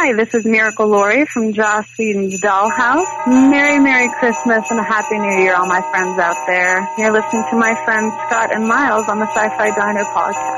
Hi, this is Miracle Laurie from Joss Whedon's Dollhouse. Merry, Merry Christmas and a Happy New Year, all my friends out there. You're listening to my friends Scott and Miles on the Sci-Fi Diner podcast.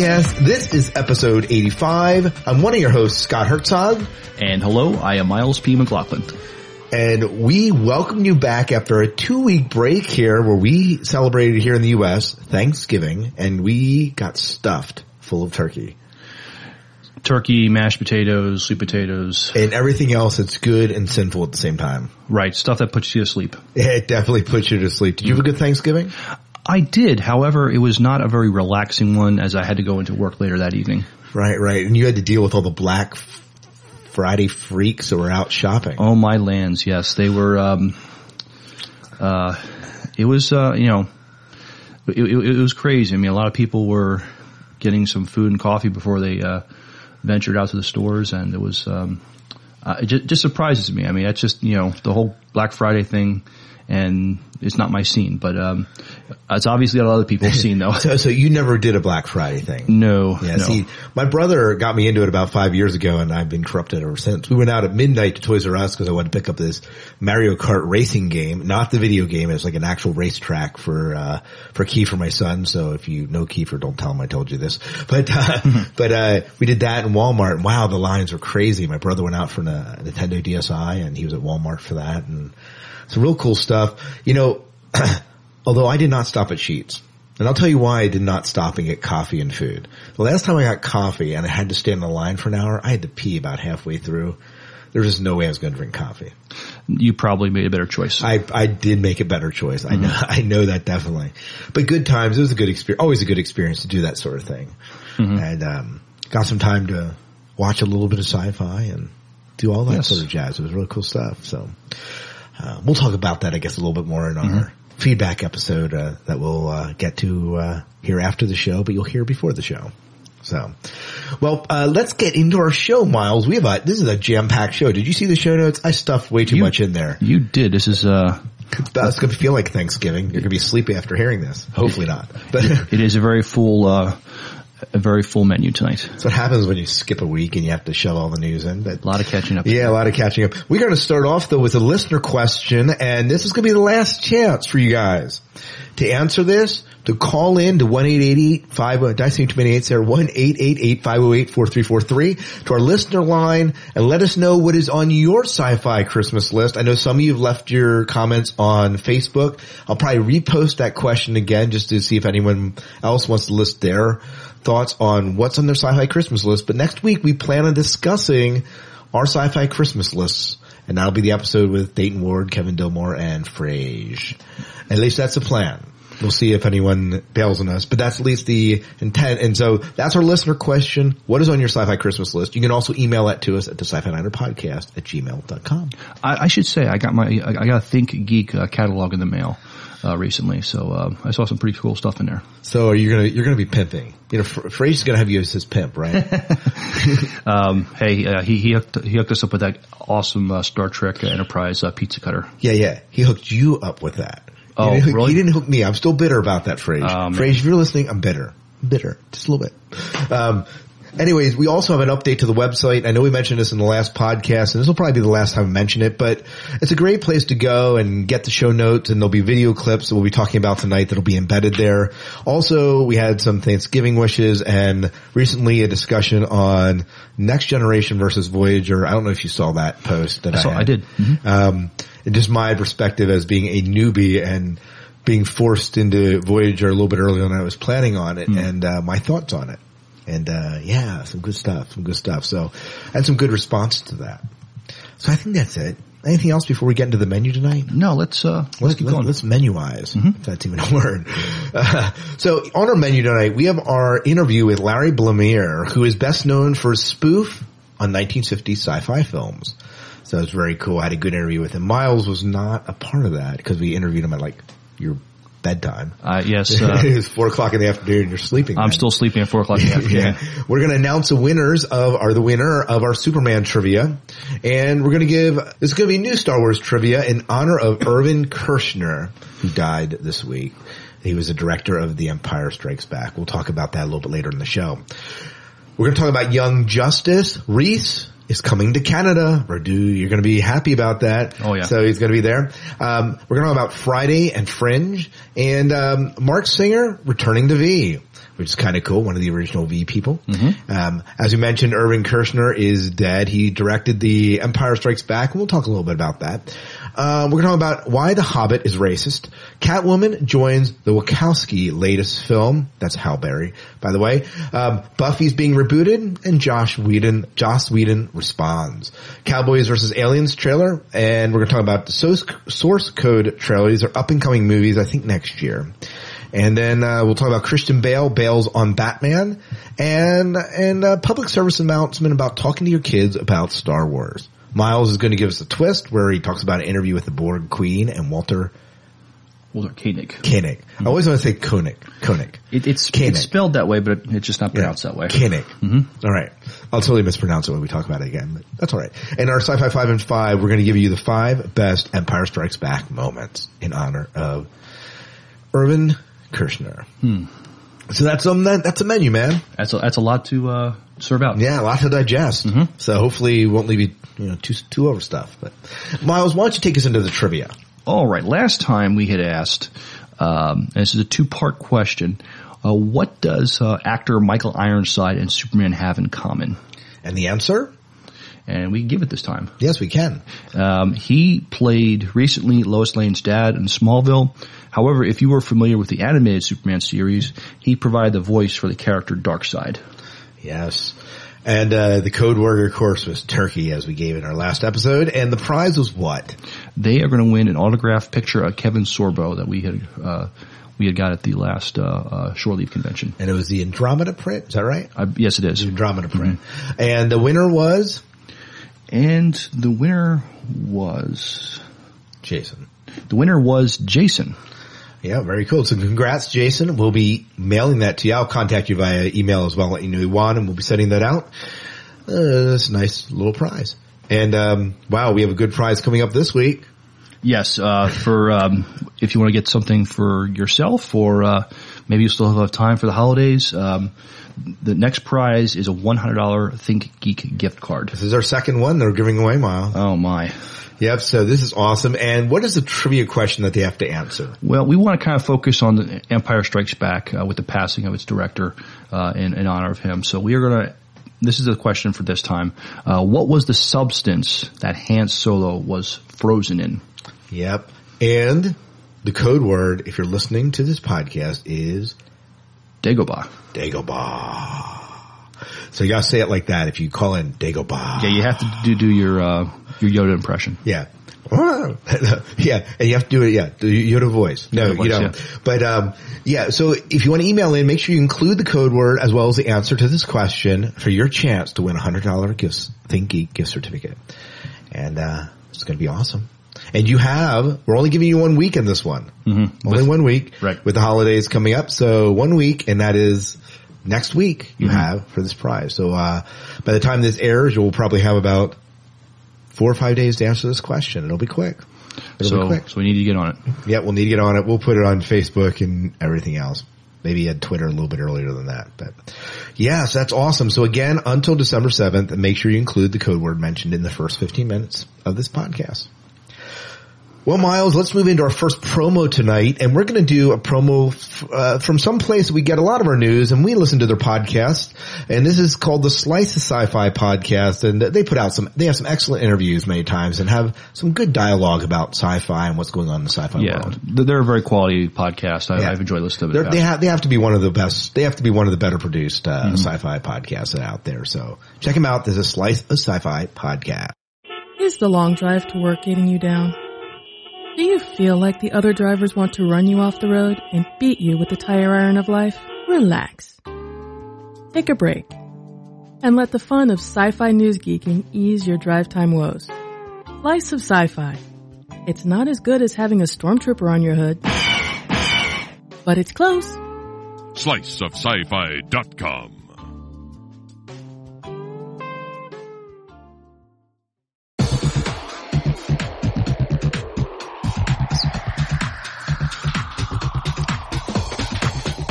Podcast. This is episode 85. I'm one of your hosts, Scott Herzog, And hello, I am Miles P. McLaughlin. and we welcome you back after a two-week break here where we celebrated here in the U.S. Thanksgiving and we got stuffed full of turkey Turkey, mashed potatoes, sweet potatoes. and everything else that's good and sinful at the same time. Right, stuff that puts you to sleep. It definitely puts you to sleep. Did you have a good Thanksgiving? I did, however, it was not a very relaxing one as I had to go into work later that evening. Right, right. And you had to deal with all the Black Friday freaks that were out shopping. Oh my lands, yes, they were, um, uh, it was, uh, you know, it, it, it was crazy. I mean, a lot of people were getting some food and coffee before they, uh, ventured out to the stores and it was, um, uh, it just, just surprises me. I mean, that's just, you know, the whole Black Friday thing and it's not my scene, but, um, it's obviously a lot of people's scene though. So, so you never did a Black Friday thing? No, Yeah, no. see, my brother got me into it about five years ago and I've been corrupted ever since. We went out at midnight to Toys R Us because I wanted to pick up this Mario Kart racing game, not the video game. It's like an actual racetrack for, uh, for Kiefer, my son. So if you know Kiefer, don't tell him I told you this. But, uh, but, uh, we did that in Walmart and wow, the lines were crazy. My brother went out for a Nintendo DSi and he was at Walmart for that and some real cool stuff. You know, although I did not stop at Sheetz. And I'll tell you why I did not stop and get coffee and food. The last time I got coffee and I had to stand in a line for an hour, I had to pee about halfway through. There was no way I was going to drink coffee. you probably made a better choice. I, I did make a better choice. I know, I know that definitely. But good times, it was a good experience, always a good experience to do that sort of thing. And, um, got some time to watch a little bit of sci-fi and do all that Yes. sort of jazz. It was really cool stuff. So, uh, we'll talk about that, I guess, a little bit more in our feedback episode, uh, that we'll, uh, get to, uh, here after the show, but you'll hear before the show. So, well, uh, let's get into our show, Miles. We have a, this is a jam-packed show. Did you see the show notes? I stuffed way too You- much in there. you did. This is, uh, It's, it's going to feel like Thanksgiving. You're going to be sleepy after hearing this. Hopefully not. But it is a very full, uh, a very full menu tonight. that's what happens when you skip a week and you have to shove all the news in. But A lot of catching up. yeah, a lot of catching up. We're going to start off though with a listener question, and this is going to be the last chance for you guys to answer this. To call in to one eight eight eight five. Oh, did I see too many eights there? One eight eight eight five zero eight four three four three to our listener line and let us know what is on your sci-fi Christmas list. I know some of you have left your comments on Facebook. I'll probably repost that question again just to see if anyone else wants to list their thoughts on what's on their sci-fi Christmas list. But next week we plan on discussing our sci-fi Christmas lists. And that'll be the episode with Dayton Ward, Kevin Dilmore, and Frage. At least that's the plan. we'll see if anyone bails on us, but that's at least the intent. And so that's our listener question. What is on your sci-fi Christmas list? You can also email that to us at the sci-fi diner podcast at gmail.com. I, I should say I got my I got a Think Geek uh, catalog in the mail uh, recently, so uh, I saw some pretty cool stuff in there. So are you gonna, you're gonna be pimping. You know, Fr- Fraser's gonna have you as his pimp, right? Um, hey, uh, he he hooked, he hooked us up with that awesome uh, Star Trek Enterprise uh, pizza cutter. yeah, yeah. He hooked you up with that. He Oh, didn't hook- really? He didn't hook me. I'm still bitter about that, Fraser. Oh, man. Fraser, if you're listening, I'm bitter. Bitter. Just a little bit. Um, anyways, we also have an update to the website. I know we mentioned this in the last podcast, and this will probably be the last time I mention it, but it's a great place to go and get the show notes, and there'll be video clips that we'll be talking about tonight that'll be embedded there. Also, we had some Thanksgiving wishes, and recently a discussion on Next Generation versus Voyager. I don't know if you saw that post that I, I saw- had. I did. Mhm. Um, and just my perspective as being a newbie and being forced into Voyager a little bit earlier than I was planning on it, and uh, my thoughts on it. And uh, yeah, some good stuff, some good stuff. So, and some good response to that. So I think that's it. Anything else before we get into the menu tonight? No, let's uh, let's Let's, keep Let's menuize, if that's even a word. Uh, so on our menu tonight, we have our interview with Larry Blamire, who is best known for his spoof on 1950s sci-fi films. So it was very cool. I had a good interview with him. Miles was not a part of that because we interviewed him at like your bedtime. Uh, yes, uh, it was four o'clock in the afternoon. You're sleeping. I'm then. still sleeping at four o'clock in the afternoon. Yeah. We're going to announce the winners of, are the winner of our Superman trivia. And we're going to give, this is going to be new Star Wars trivia in honor of Irvin Kershner, who died this week. He was the director of The Empire Strikes Back. We'll talk about that a little bit later in the show. We're going to talk about Young Justice. Riese is coming to Canada. Verdu, you're going to be happy about that. Oh, yeah. So he's going to be there. Um, we're going to talk about Friday and Fringe and um, Marc Singer returning to V, which is kind of cool. One of the original V people. Um, as we mentioned, Irvin Kershner is dead. He directed the Empire Strikes Back, and we'll talk a little bit about that. Um, we're going to talk about why The Hobbit is racist. Catwoman joins the Wachowski latest film. That's Halle Berry, by the way. Um, Buffy's being rebooted, and Josh Whedon, Joss Whedon responds. Cowboys versus Aliens trailer, and we're going to talk about the source, source code trailer. These are up and coming movies, I think next year. And then uh, we'll talk about Christian Bale bails on Batman, and and uh, public service announcement about talking to your kids about Star Wars. Miles is going to give us a twist where he talks about an interview with the Borg Queen and Walter Walter Koenig. Koenig. I always want to say Koenig. Koenig. It, it's Koenig. it's spelled that way, but it's just not pronounced that way. Koenig. All right. I'll totally mispronounce it when we talk about it again, but that's all right. In our Sci-Fi 5 and 5, we're going to give you the five best Empire Strikes Back moments in honor of Irvin Kershner. So that's um, that, that's a menu, man. That's a, that's a lot to uh, serve out. Yeah, a lot to digest. So hopefully, it won't leave you, you know, too too over stuff. But Miles, why don't you take us into the trivia? All right. Last time we had asked, um, and this is a two-part question. Uh, what does uh, actor Michael Ironside and Superman have in common? And the answer? And we can give it this time. Yes, we can. Um, he played recently Lois Lane's dad in Smallville. However, if you were familiar with the animated Superman series, he provided the voice for the character Darkseid. Yes. And uh, the code word, of course, was turkey, as we gave in our last episode. And the prize was what? They are going to win an autographed picture of Kevin Sorbo that we had uh, we had got at the last uh, uh, Shore Leave convention. And it was the Andromeda print. Is that right? I, yes, it is. The Andromeda print. And the winner was And the winner was Jason. the winner was Jason. Yeah, very cool. So congrats, Jason. We'll be mailing that to you. I'll contact you via email as well, let you know you won, and we'll be sending that out. Uh, that's a nice little prize. And um, wow, we have a good prize coming up this week. Yes, uh, for um, if you want to get something for yourself, or uh, maybe you still have time for the holidays. Um, the next prize is a one hundred dollar Think Geek gift card. This is our second one they're giving away, Miles. Oh my! Yep. So this is awesome. And what is the trivia question that they have to answer? Well, we want to kind of focus on the Empire Strikes Back uh, with the passing of its director uh, in, in honor of him. So we are going to. This is the question for this time. Uh, what was the substance that Han Solo was frozen in? Yep. And the code word, if you're listening to this podcast, is Dagobah. Dagobah. So you gotta say it like that if you call in Dagobah. Yeah, you have to do, do your, uh, your Yoda impression. Yeah. yeah, and you have to do it. Yeah, Yoda voice. No, Yoda voice, you don't. yeah. But um, yeah. So if you want to email in, make sure you include the code word as well as the answer to this question for your chance to win a hundred dollar gift Think Geek gift certificate, and uh, it's going to be awesome. And you have, we're only giving you one week in this one. Mm-hmm. Only one week. Right. With the holidays coming up. So one week and that is next week you Mm-hmm. have for this prize. So, uh, by the time this airs, you'll probably have about four or five days to answer this question. It'll be quick. It'll be So, quick. so we need to get on it. Yeah, we'll need to get on it. We'll put it on Facebook and everything else. Maybe at Twitter a little bit earlier than that. But yes, that's awesome. So again, until December 7th, make sure you include the code word mentioned in the first 15 minutes of this podcast. Well, Miles, let's move into our first promo tonight, and we're going to do a promo f- uh, from some place we get a lot of our news, and we listen to their podcast. And this is called the Slice of Sci-Fi podcast, and they put out some. They have some excellent interviews many times, and have some good dialogue about sci-fi and what's going on in the sci-fi Yeah, world. they're they're a very quality podcast. I, Yeah. I've enjoyed listening to They're, them. they have they have to be one of the best. They have to be one of the better produced uh, Mm-hmm. sci-fi podcasts out there. So check them out. There's a Slice of Sci-Fi podcast. Is the long drive to work getting you down? Do you feel like the other drivers want to run you off the road and beat you with the tire iron of life? Relax. Take a break. And let the fun of sci-fi news geeking ease your drive time woes. Slice of sci-fi. It's not as good as having a stormtrooper on your hood, but it's close. sliceofsci-fi.com.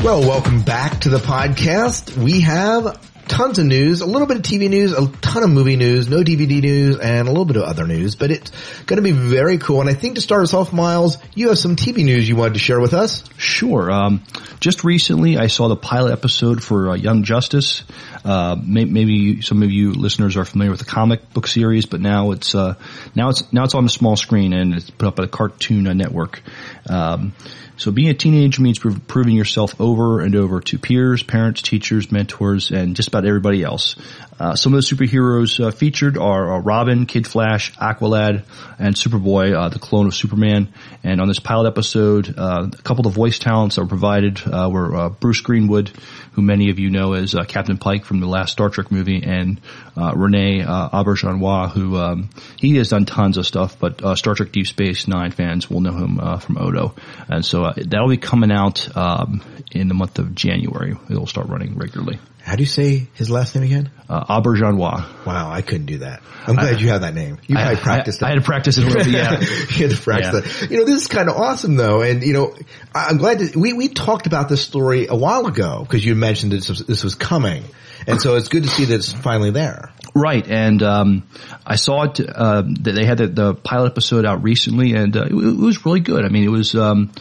Well, welcome back to the podcast. We have tons of news, a little bit of TV news, a ton of movie news, no DVD news, and a little bit of other news, but it's going to be very cool. And I think to start us off, Miles, you have some TV news you wanted to share with us. Sure. Um, just recently, I saw the pilot episode for uh, Young Justice. Uh, may, maybe some of you listeners are familiar with the comic book series, but now it's uh, now it's now it's on the small screen and it's put up at a Cartoon Network. Um, so being a teenager means proving yourself over and over to peers, parents, teachers, mentors, and just about everybody else. Uh, some of the superheroes uh, featured are uh, Robin, Kid Flash, Aqualad, and Superboy, uh, the clone of Superman. And on this pilot episode, uh, a couple of voice talents that were provided uh, were Bruce Greenwood, who many of you know as uh, Captain Pike from the last Star Trek movie, and uh, Rene uh, Auberjonois, who um, he has done tons of stuff, but uh, Star Trek Deep Space Nine fans will know him uh, from Odo. And so uh, that'll be coming out um, in the month of January. It'll start running regularly. How do you say his last name again? Uh, Auberjonois. Wow, I couldn't do that. I'm glad I- you have that name. You I- probably practiced I-. I had to practice it little yeah. you had to practice Yeah. You know, this is kind of awesome though. And you know, I'm glad that we, we talked about this story a while ago because you mentioned this was, this was coming. And so it's good to see that it's finally there. Right, and um, I saw it. Uh, that they had the, the pilot episode out recently, and uh, it, it was really good. I mean, it was. Um,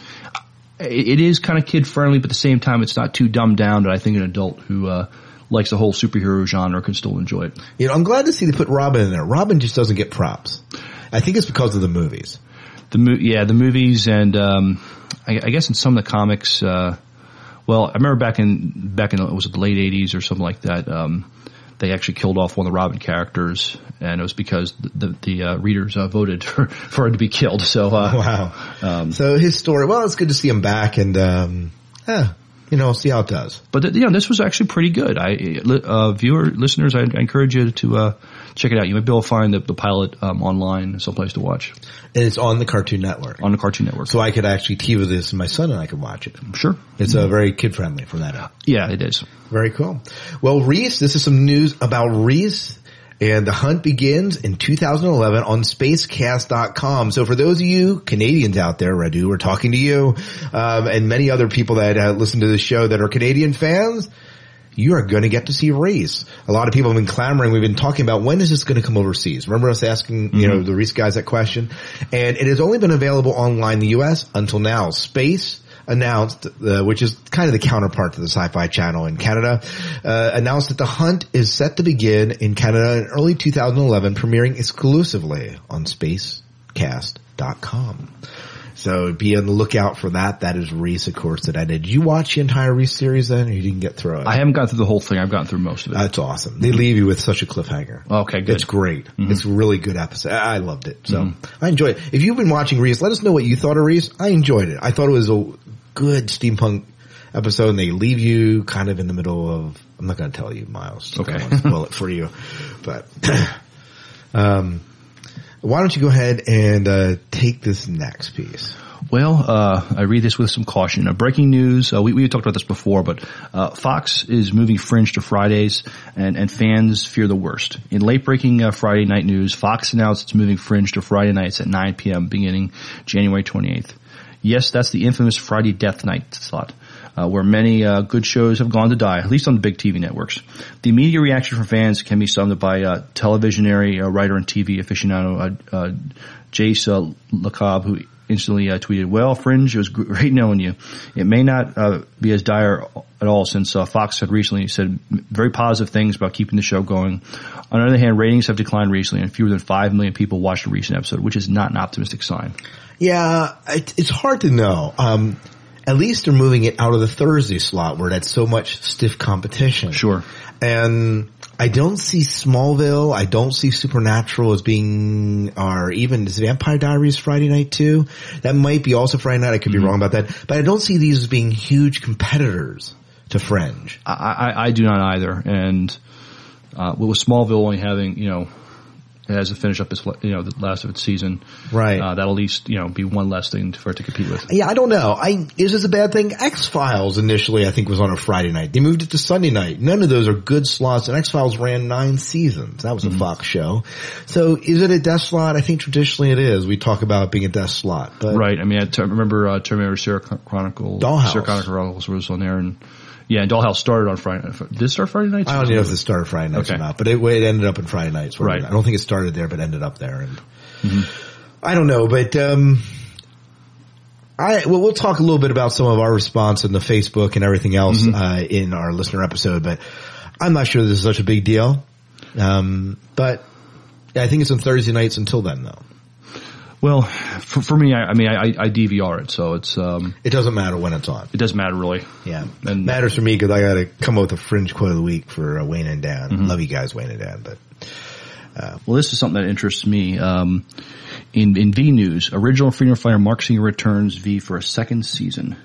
it, is kind of kid friendly, but at the same time, it's not too dumbed down. That I think an adult who uh, likes the whole superhero genre can still enjoy it. You know, I'm glad to see they put Robin in there. Robin just doesn't get props. I think it's because of the movies. The mo- yeah, the movies, and um, I, I guess in some of the comics. Uh, well, I remember back in back in it was it the late '80s or something like that. Um, they actually killed off one of the Robin characters, and it was because the the, uh, readers uh, voted for for it to be killed. So uh, Wow. Um, so his story, well, it's good to see him back and, um, yeah, you know, see how it does. But th- you know, this was actually pretty good. I uh, viewer listeners, I, I encourage you to uh, check it out. You might be able to find the, the pilot um, online, someplace to watch And it's on the Cartoon Network. on the Cartoon Network. So I could actually TiVo this and my son and I could watch it. sure, It's uh, very kid friendly from that yeah, it is. Very cool. Well, Riese, this is some news about Riese. And the hunt begins in 2011 on spacecast.com. So for those of you Canadians out there, Radu, we're talking to you, um, and many other people that uh, listen to the show that are Canadian fans, you are going to get to see Riese. A lot of people have been clamoring. We've been talking about when is this going to come overseas? Remember us asking, you know, the Riese guys that question? And it has only been available online in the U.S. until now. Space announced, uh, which is kind of the counterpart to the Sci-Fi Channel in Canada, uh, announced that the hunt is set to begin in Canada in early 2011, premiering exclusively on spacecast.com. So be on the lookout for that. That is Riese, of course, that I did. You watch the entire Riese series then, or you didn't get through it? I haven't gotten through the whole thing. I've gotten through most of it. That's awesome. They leave you with such a cliffhanger. Okay, good. It's great. It's a really good episode. I I loved it. So Mm-hmm. I enjoyed it. If you've been watching Riese, let us know what you thought of Riese. I enjoyed it. I thought it was a good steampunk episode and they leave you kind of in the middle of, I'm not going to tell you, Miles. Okay. I don't want to spoil it for you. But, um, why don't you go ahead and, uh, take this next piece? Well, uh, I read this with some caution. Uh, breaking news, uh, we, we talked about this before, but uh, Fox is moving Fringe to Fridays, and, and fans fear the worst. In late-breaking uh, Friday night news, Fox announced it's moving Fringe to Friday nights at 9 p.m. beginning January 28th. Yes, that's the infamous Friday Death Night slot. Uh, where many uh, good shows have gone to die, at least on the big TV networks. The immediate reaction from fans can be summed up by uh, televisionary uh, writer and TV aficionado uh, uh, Jace uh, Lacob, who instantly tweeted, "Well, Fringe, it was great knowing you. It may not be as dire at all since Fox had recently said very positive things about keeping the show going. On the other hand, ratings have declined recently, and fewer than five million people watched a recent episode, which is not an optimistic sign." Yeah, it, it's hard to know. Um, at least they're moving it out of the Thursday slot where that's so much stiff competition. Sure. And I don't see Smallville. I don't see Supernatural as being, or even is Vampire Diaries Friday night too? That might be also Friday night. I could be wrong about that. But I don't see these as being huge competitors to Fringe. I, I, I do not either. And uh, with Smallville only having, you know, it has to finish up its, you know, the last of its season. Right. Uh, that'll at least, you know, be one less thing for it to compete with. Yeah, I don't know. I is this a bad thing? X Files initially, I think, was on a Friday night. They moved it to Sunday night. None of those are good slots, and X Files ran nine seasons. That was a Fox show. So, is it a death slot? I think traditionally it is. We talk about it being a death slot, but Right. I mean, I t- remember uh, Terminator Sarah Chronicle. Dollhouse. Sarah Chronicles was on there, and yeah, and Dollhouse started on Friday. Did it start Friday nights? I don't know if it started Friday nights or not. But it, it ended up in Friday nights. Right. I don't think it started there, but ended up there. And I don't know, but um, I well, we'll talk a little bit about some of our response in the Facebook and everything else uh, in our listener episode. But I'm not sure this is such a big deal. Um, but I think it's on Thursday nights until then, though. Well, for, for me, I, I mean, I, I DVR it, so it's um, It doesn't matter when it's on. it doesn't matter really. Yeah, And- matters for me because I got to come up with a fringe quote of the week for uh, Wayne and Dan. Love you guys, Wayne and Dan, but Well, this is something that interests me. Um, in in V News, original Freedom Fighter Marc Singer returns V for a second season.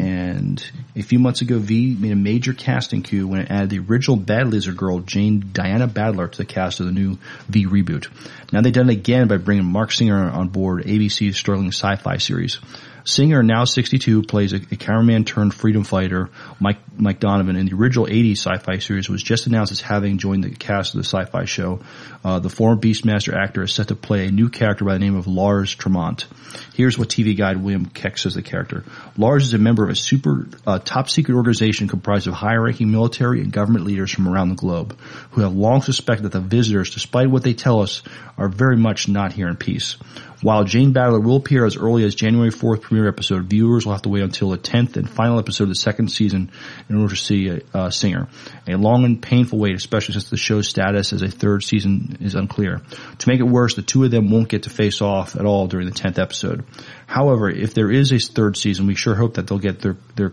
And a few months ago, V made a major casting coup when it added the original Bad Lizard girl, Jane Diana Badler, to the cast of the new V reboot. Now they've done it again by bringing Marc Singer on board ABC's sterling sci-fi series. Singer, now 62, plays a, a cameraman turned freedom fighter, Mike, Mike Donovan, in the original 80s sci-fi series was just announced as having joined the cast of the sci-fi show. Uh, the former Beastmaster actor is set to play a new character by the name of Lars Tremont. Here's what TV guide William Keck says the character. Lars is a member of a super, uh, top secret organization comprised of high-ranking military and government leaders from around the globe, who have long suspected that the visitors, despite what they tell us, are very much not here in peace. While Jane Badler will appear as early as January 4th premiere episode, viewers will have to wait until the 10th and final episode of the second season in order to see a Singer. A long and painful wait, especially since the show's status as a third season is unclear. To make it worse, the two of them won't get to face off at all during the 10th episode. However, if there is a third season, we sure hope that they'll get their, their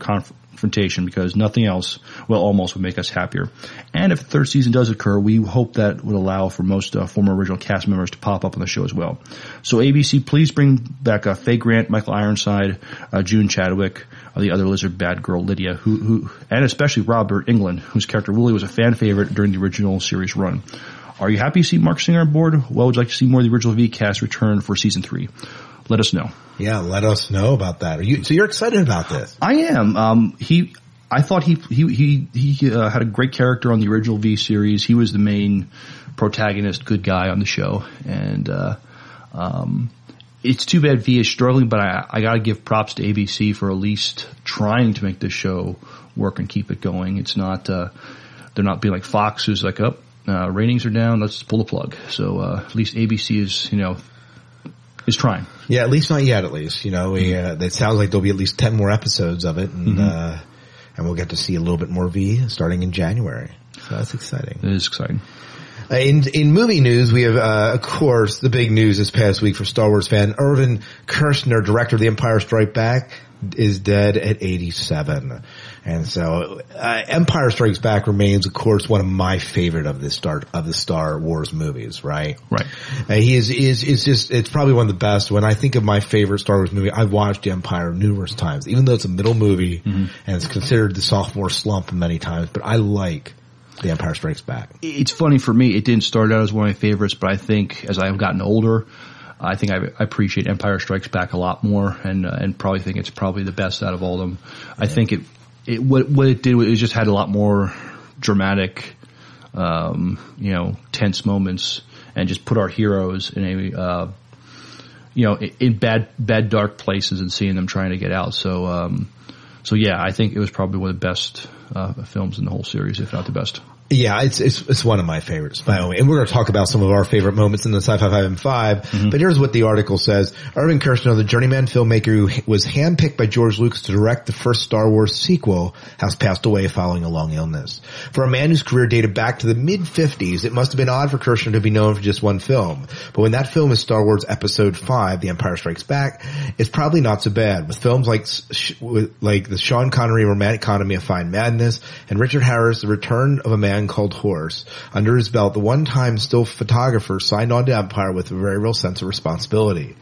confrontation because nothing else, well, almost would make us happier. And if a third season does occur, we hope that would allow for most uh, former original cast members to pop up on the show as well. So ABC, please bring back uh, Faye Grant, Michael Ironside, uh, June Chadwick, uh, the other lizard bad girl Lydia, who, who, and especially Robert Englund, whose character really was a fan favorite during the original series run. Are you happy to see Marc Singer on board? Well, would you like to see more of the original V cast return for season three? Let us know. yeah, let us know about that. Are you, so you're excited about this? I am. Um, he, I thought he he he he uh, had a great character on the original V series. He was the main protagonist, good guy on the show, and uh, um, it's too bad V is struggling. But I I got to give props to ABC for at least trying to make this show work and keep it going. It's not uh, they're not being like Fox, who's like, oh, uh, ratings are down, let's pull the plug. So uh, at least ABC is you know is trying. Yeah, at least not yet. At least you know, we, uh, it sounds like there'll be at least ten more episodes of it, and uh, and we'll get to see a little bit more V starting in January. So that's exciting. It is exciting. Uh, in in movie news, we have, uh, of course, the big news this past week for Star Wars fan Irvin Kershner, director of The Empire Strike Back, is dead at 87. And so, uh, Empire Strikes Back remains, of course, one of my favorite of the Star of the Star Wars movies. Right, Right. Uh, he is is is just it's probably one of the best. When I think of my favorite Star Wars movie, I've watched Empire numerous times, even though it's a middle movie and it's considered the sophomore slump many times. But I like The Empire Strikes Back. It's funny for me. It didn't start out as one of my favorites, but I think as I've gotten older, I think I, I appreciate Empire Strikes Back a lot more, and uh, and probably think it's probably the best out of all of them. I think it it what what it did was it just had a lot more dramatic, um, you know, tense moments, and just put our heroes in a uh, you know in- bad bad dark places and seeing them trying to get out. So um, so yeah, I think it was probably one of the best uh, films in the whole series, if not the best. Yeah, it's, it's, it's one of my favorites, by the way. And we're going to talk about some of our favorite moments in the Sci-Fi 5 and 5. Mm-hmm. But here's what the article says. Irvin Kershner, the journeyman filmmaker who was handpicked by George Lucas to direct the first Star Wars sequel, has passed away following a long illness. For a man whose career dated back to the mid-50s, it must have been odd for Kershner to be known for just one film. But when that film is Star Wars Episode 5, The Empire Strikes Back, it's probably not so bad. With films like, like the Sean Connery romantic comedy of Fine Madness and Richard Harris, The Return of a Man Called Horse, under his belt, the one-time still photographer signed on to Empire with a very real sense of responsibility.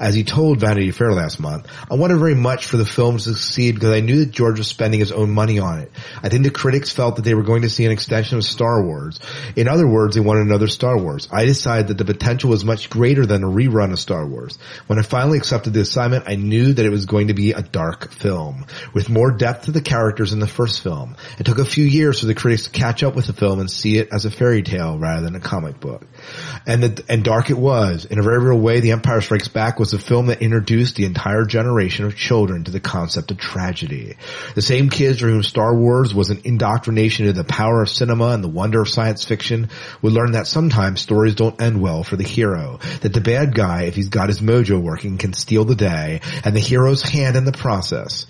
As he told Vanity Fair last month, I wanted very much for the film to succeed because I knew that George was spending his own money on it. I think the critics felt that they were going to see an extension of Star Wars. In other words, they wanted another Star Wars. I decided that the potential was much greater than a rerun of Star Wars. When I finally accepted the assignment, I knew that it was going to be a dark film with more depth to the characters in the first film. It took a few years for the critics to catch up with the film and see it as a fairy tale rather than a comic book. And the, and dark it was. In a very real way, The Empire Strikes Back was a film that introduced the entire generation of children to the concept of tragedy. The same kids for whom Star Wars was an indoctrination into the power of cinema and the wonder of science fiction would learn that sometimes stories don't end well for the hero. That the bad guy, if he's got his mojo working, can steal the day and the hero's hand in the process.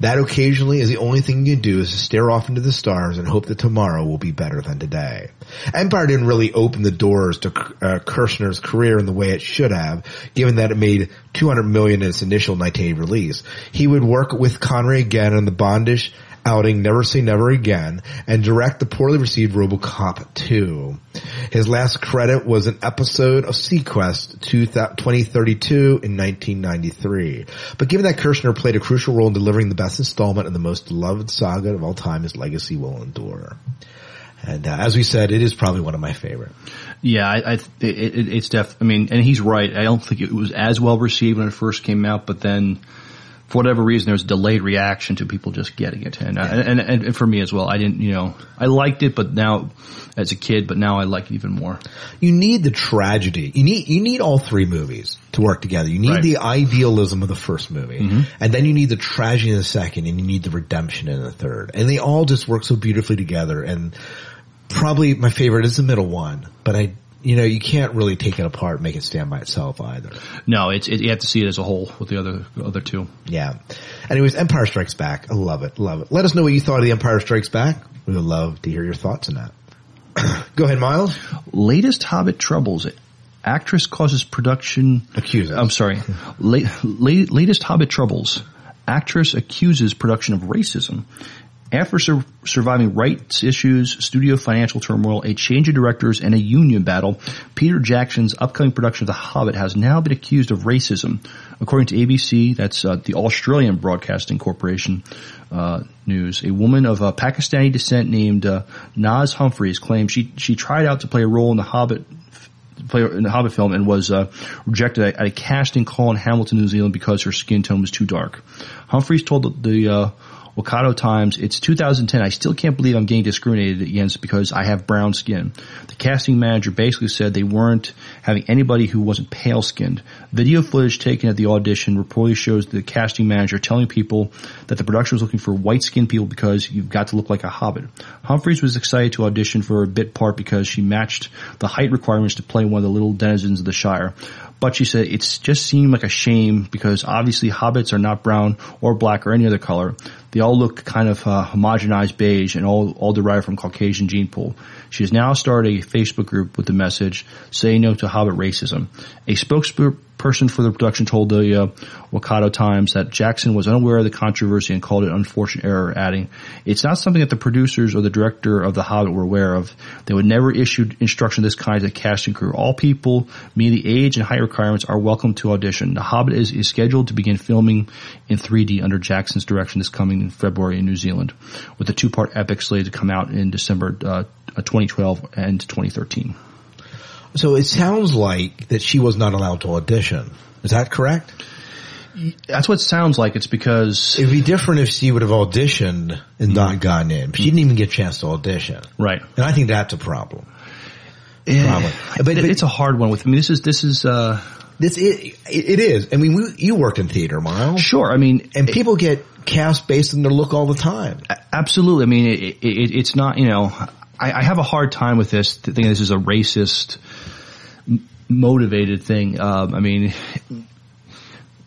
That occasionally is the only thing you can do is to stare off into the stars and hope that tomorrow will be better than today. Empire didn't really open the doors to uh, Kershner's career in the way it should have, given that it made 200 million in its initial 1980 release. He would work with Connery again on the Bondish outing Never Say Never Again and direct the poorly received RoboCop 2. His last credit was an episode of seaQuest 2032 in 1993. But given that Kershner played a crucial role in delivering the best installment in the most beloved saga of all time, his legacy will endure. And uh, as we said, it is probably one of my favorite. Yeah, I, I it, it, it's def. I mean, and he's right. I don't think it was as well received when it first came out, but then for whatever reason, there was a delayed reaction to people just getting it, and, and, and and for me as well. I didn't, you know, I liked it, but now as a kid, but now I like it even more. You need the tragedy. You need you need all three movies to work together. You need Right. the idealism of the first movie, and then you need the tragedy in the second, and you need the redemption in the third, and they all just work so beautifully together. And probably my favorite is the middle one, but I. You know, you can't really take it apart and make it stand by itself either. No, it's it, you have to see it as a whole with the other other two. Yeah. Anyways, Empire Strikes Back. I love it. Love it. Let us know what you thought of the Empire Strikes Back. We would love to hear your thoughts on that. Go ahead, Miles. Latest Hobbit troubles. Actress causes production. Accuses. I'm sorry. La- la- latest Hobbit troubles. Actress accuses production of racism. After sur- surviving rights issues, studio financial turmoil, a change of directors, and a union battle, Peter Jackson's upcoming production of The Hobbit has now been accused of racism. According to ABC, that's uh, the Australian Broadcasting Corporation uh, news, a woman of uh, Pakistani descent named uh, Naz Humphreys claims she she tried out to play a role in The Hobbit play in the Hobbit film and was uh, rejected at a casting call in Hamilton, New Zealand because her skin tone was too dark. Humphreys told the, the uh, Waikato Times, it's 2010. I still can't believe I'm getting discriminated against because I have brown skin. The casting manager basically said they weren't having anybody who wasn't pale skinned. Video footage taken at the audition reportedly shows the casting manager telling people that the production was looking for white skinned people because you've got to look like a hobbit. Humphreys was excited to audition for a bit part because she matched the height requirements to play one of the little denizens of the Shire. But she said it's just seemed like a shame because obviously hobbits are not brown or black or any other color. They all look kind of uh, homogenized beige and all, all derived from Caucasian gene pool. She has now started a Facebook group with the message, say no to hobbit racism. A spokesperson for the production told the uh, Times that Jackson was unaware of the controversy and called it an unfortunate error, adding, it's not something that the producers or the director of The Hobbit were aware of. They would never issue instruction of this kind to the casting crew. All people, meeting the age and height requirements, are welcome to audition. The Hobbit is, is scheduled to begin filming in 3D under Jackson's direction this coming in February in New Zealand, with a two-part epic slated to come out in December uh, 2012 and 2013. So it sounds like that she was not allowed to audition. Is that correct? That's what it sounds like. It's because It'd be different if she would have auditioned and not gotten in. She didn't even get a chance to audition. right. And I think that's a problem. Yeah, Problem. But- but, it's a hard one with I mean this is this is uh This it, it is. I mean, we, you worked in theater, Miles, sure I mean and people get cast based on their look all the time. absolutely I mean it, it, it's not you know I, I have a hard time with this thinking this is a racist motivated thing. Um, I mean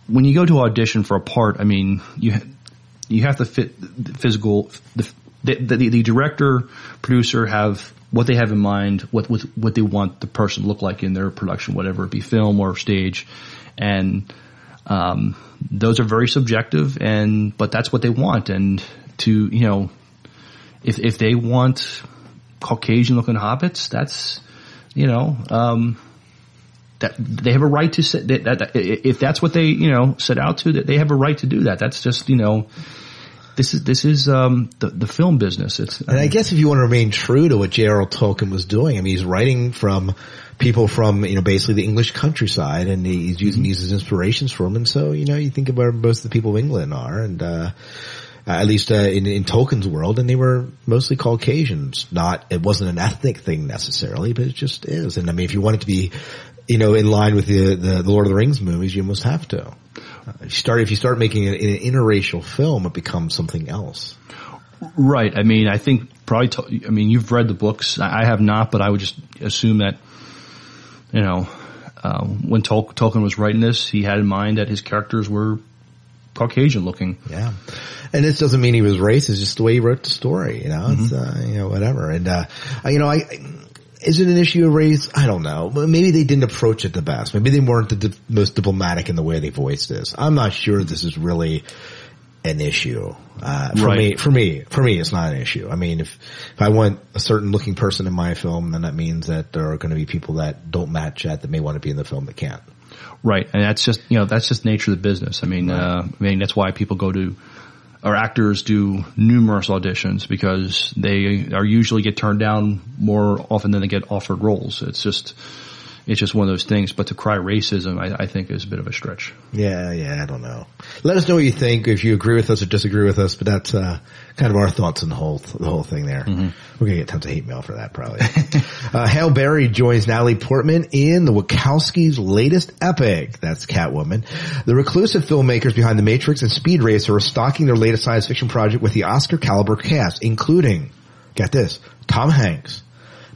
when you go to audition for a part I mean you you have to fit the physical the the, the, the director producer have what they have in mind what, what what they want the person to look like in their production whatever it be film or stage. And um, those are very subjective and but that's what they want. And to you know if if they want Caucasian looking hobbits that's you know um, that they have a right to say that, that, that if that's what they you know set out to that they have a right to do that that's just you know this is this is um, the the film business it's And I guess if you want to remain true to what J.R.R. Tolkien was doing, I mean, he's writing from people from, you know, basically the English countryside and he's using these as inspirations for them. And so, you know, you think about where most of the people of England are and, uh, at least uh, in, in Tolkien's world, and they were mostly Caucasians. Not, it wasn't an ethnic thing necessarily, but it just is. And I mean, if you want it to be, you know, in line with the the, the Lord of the Rings movies, you almost have to. Uh, if you start if you start making an, an interracial film, it becomes something else. Right. I mean, I think probably. To, I mean, you've read the books. I I have not, but I would just assume that, you know, uh, when Tol- Tolkien was writing this, he had in mind that his characters were Caucasian looking. Yeah. And this doesn't mean he was racist, it's just the way he wrote the story, you know, Mm-hmm. uh, you know, whatever. And, uh, you know, I, is it an issue of race? I don't know. But maybe they didn't approach it the best. Maybe they weren't the di- most diplomatic in the way they voiced this. I'm not sure this is really an issue. Uh, for Right. me, for me, for me, it's not an issue. I mean, if, if I want a certain looking person in my film, then that means that there are going to be people that don't match that that may want to be in the film that can't. Right. And that's just, you know, that's just nature of the business. I mean, uh, I mean, that's why people go to, or actors do numerous auditions because they are usually get turned down more often than they get offered roles. It's just, it's just one of those things. But to cry racism, I, I think is a bit of a stretch. Yeah, yeah, I don't know. Let us know what you think, if you agree with us or disagree with us, but that's, uh, kind of our thoughts on the whole, the whole thing there. We're gonna get tons of hate mail for that probably. uh, Halle Berry joins Natalie Portman in the Wachowskis' latest epic. That's Catwoman. The reclusive filmmakers behind The Matrix and Speed Racer are stocking their latest science fiction project with the Oscar caliber cast, including, get this, Tom Hanks,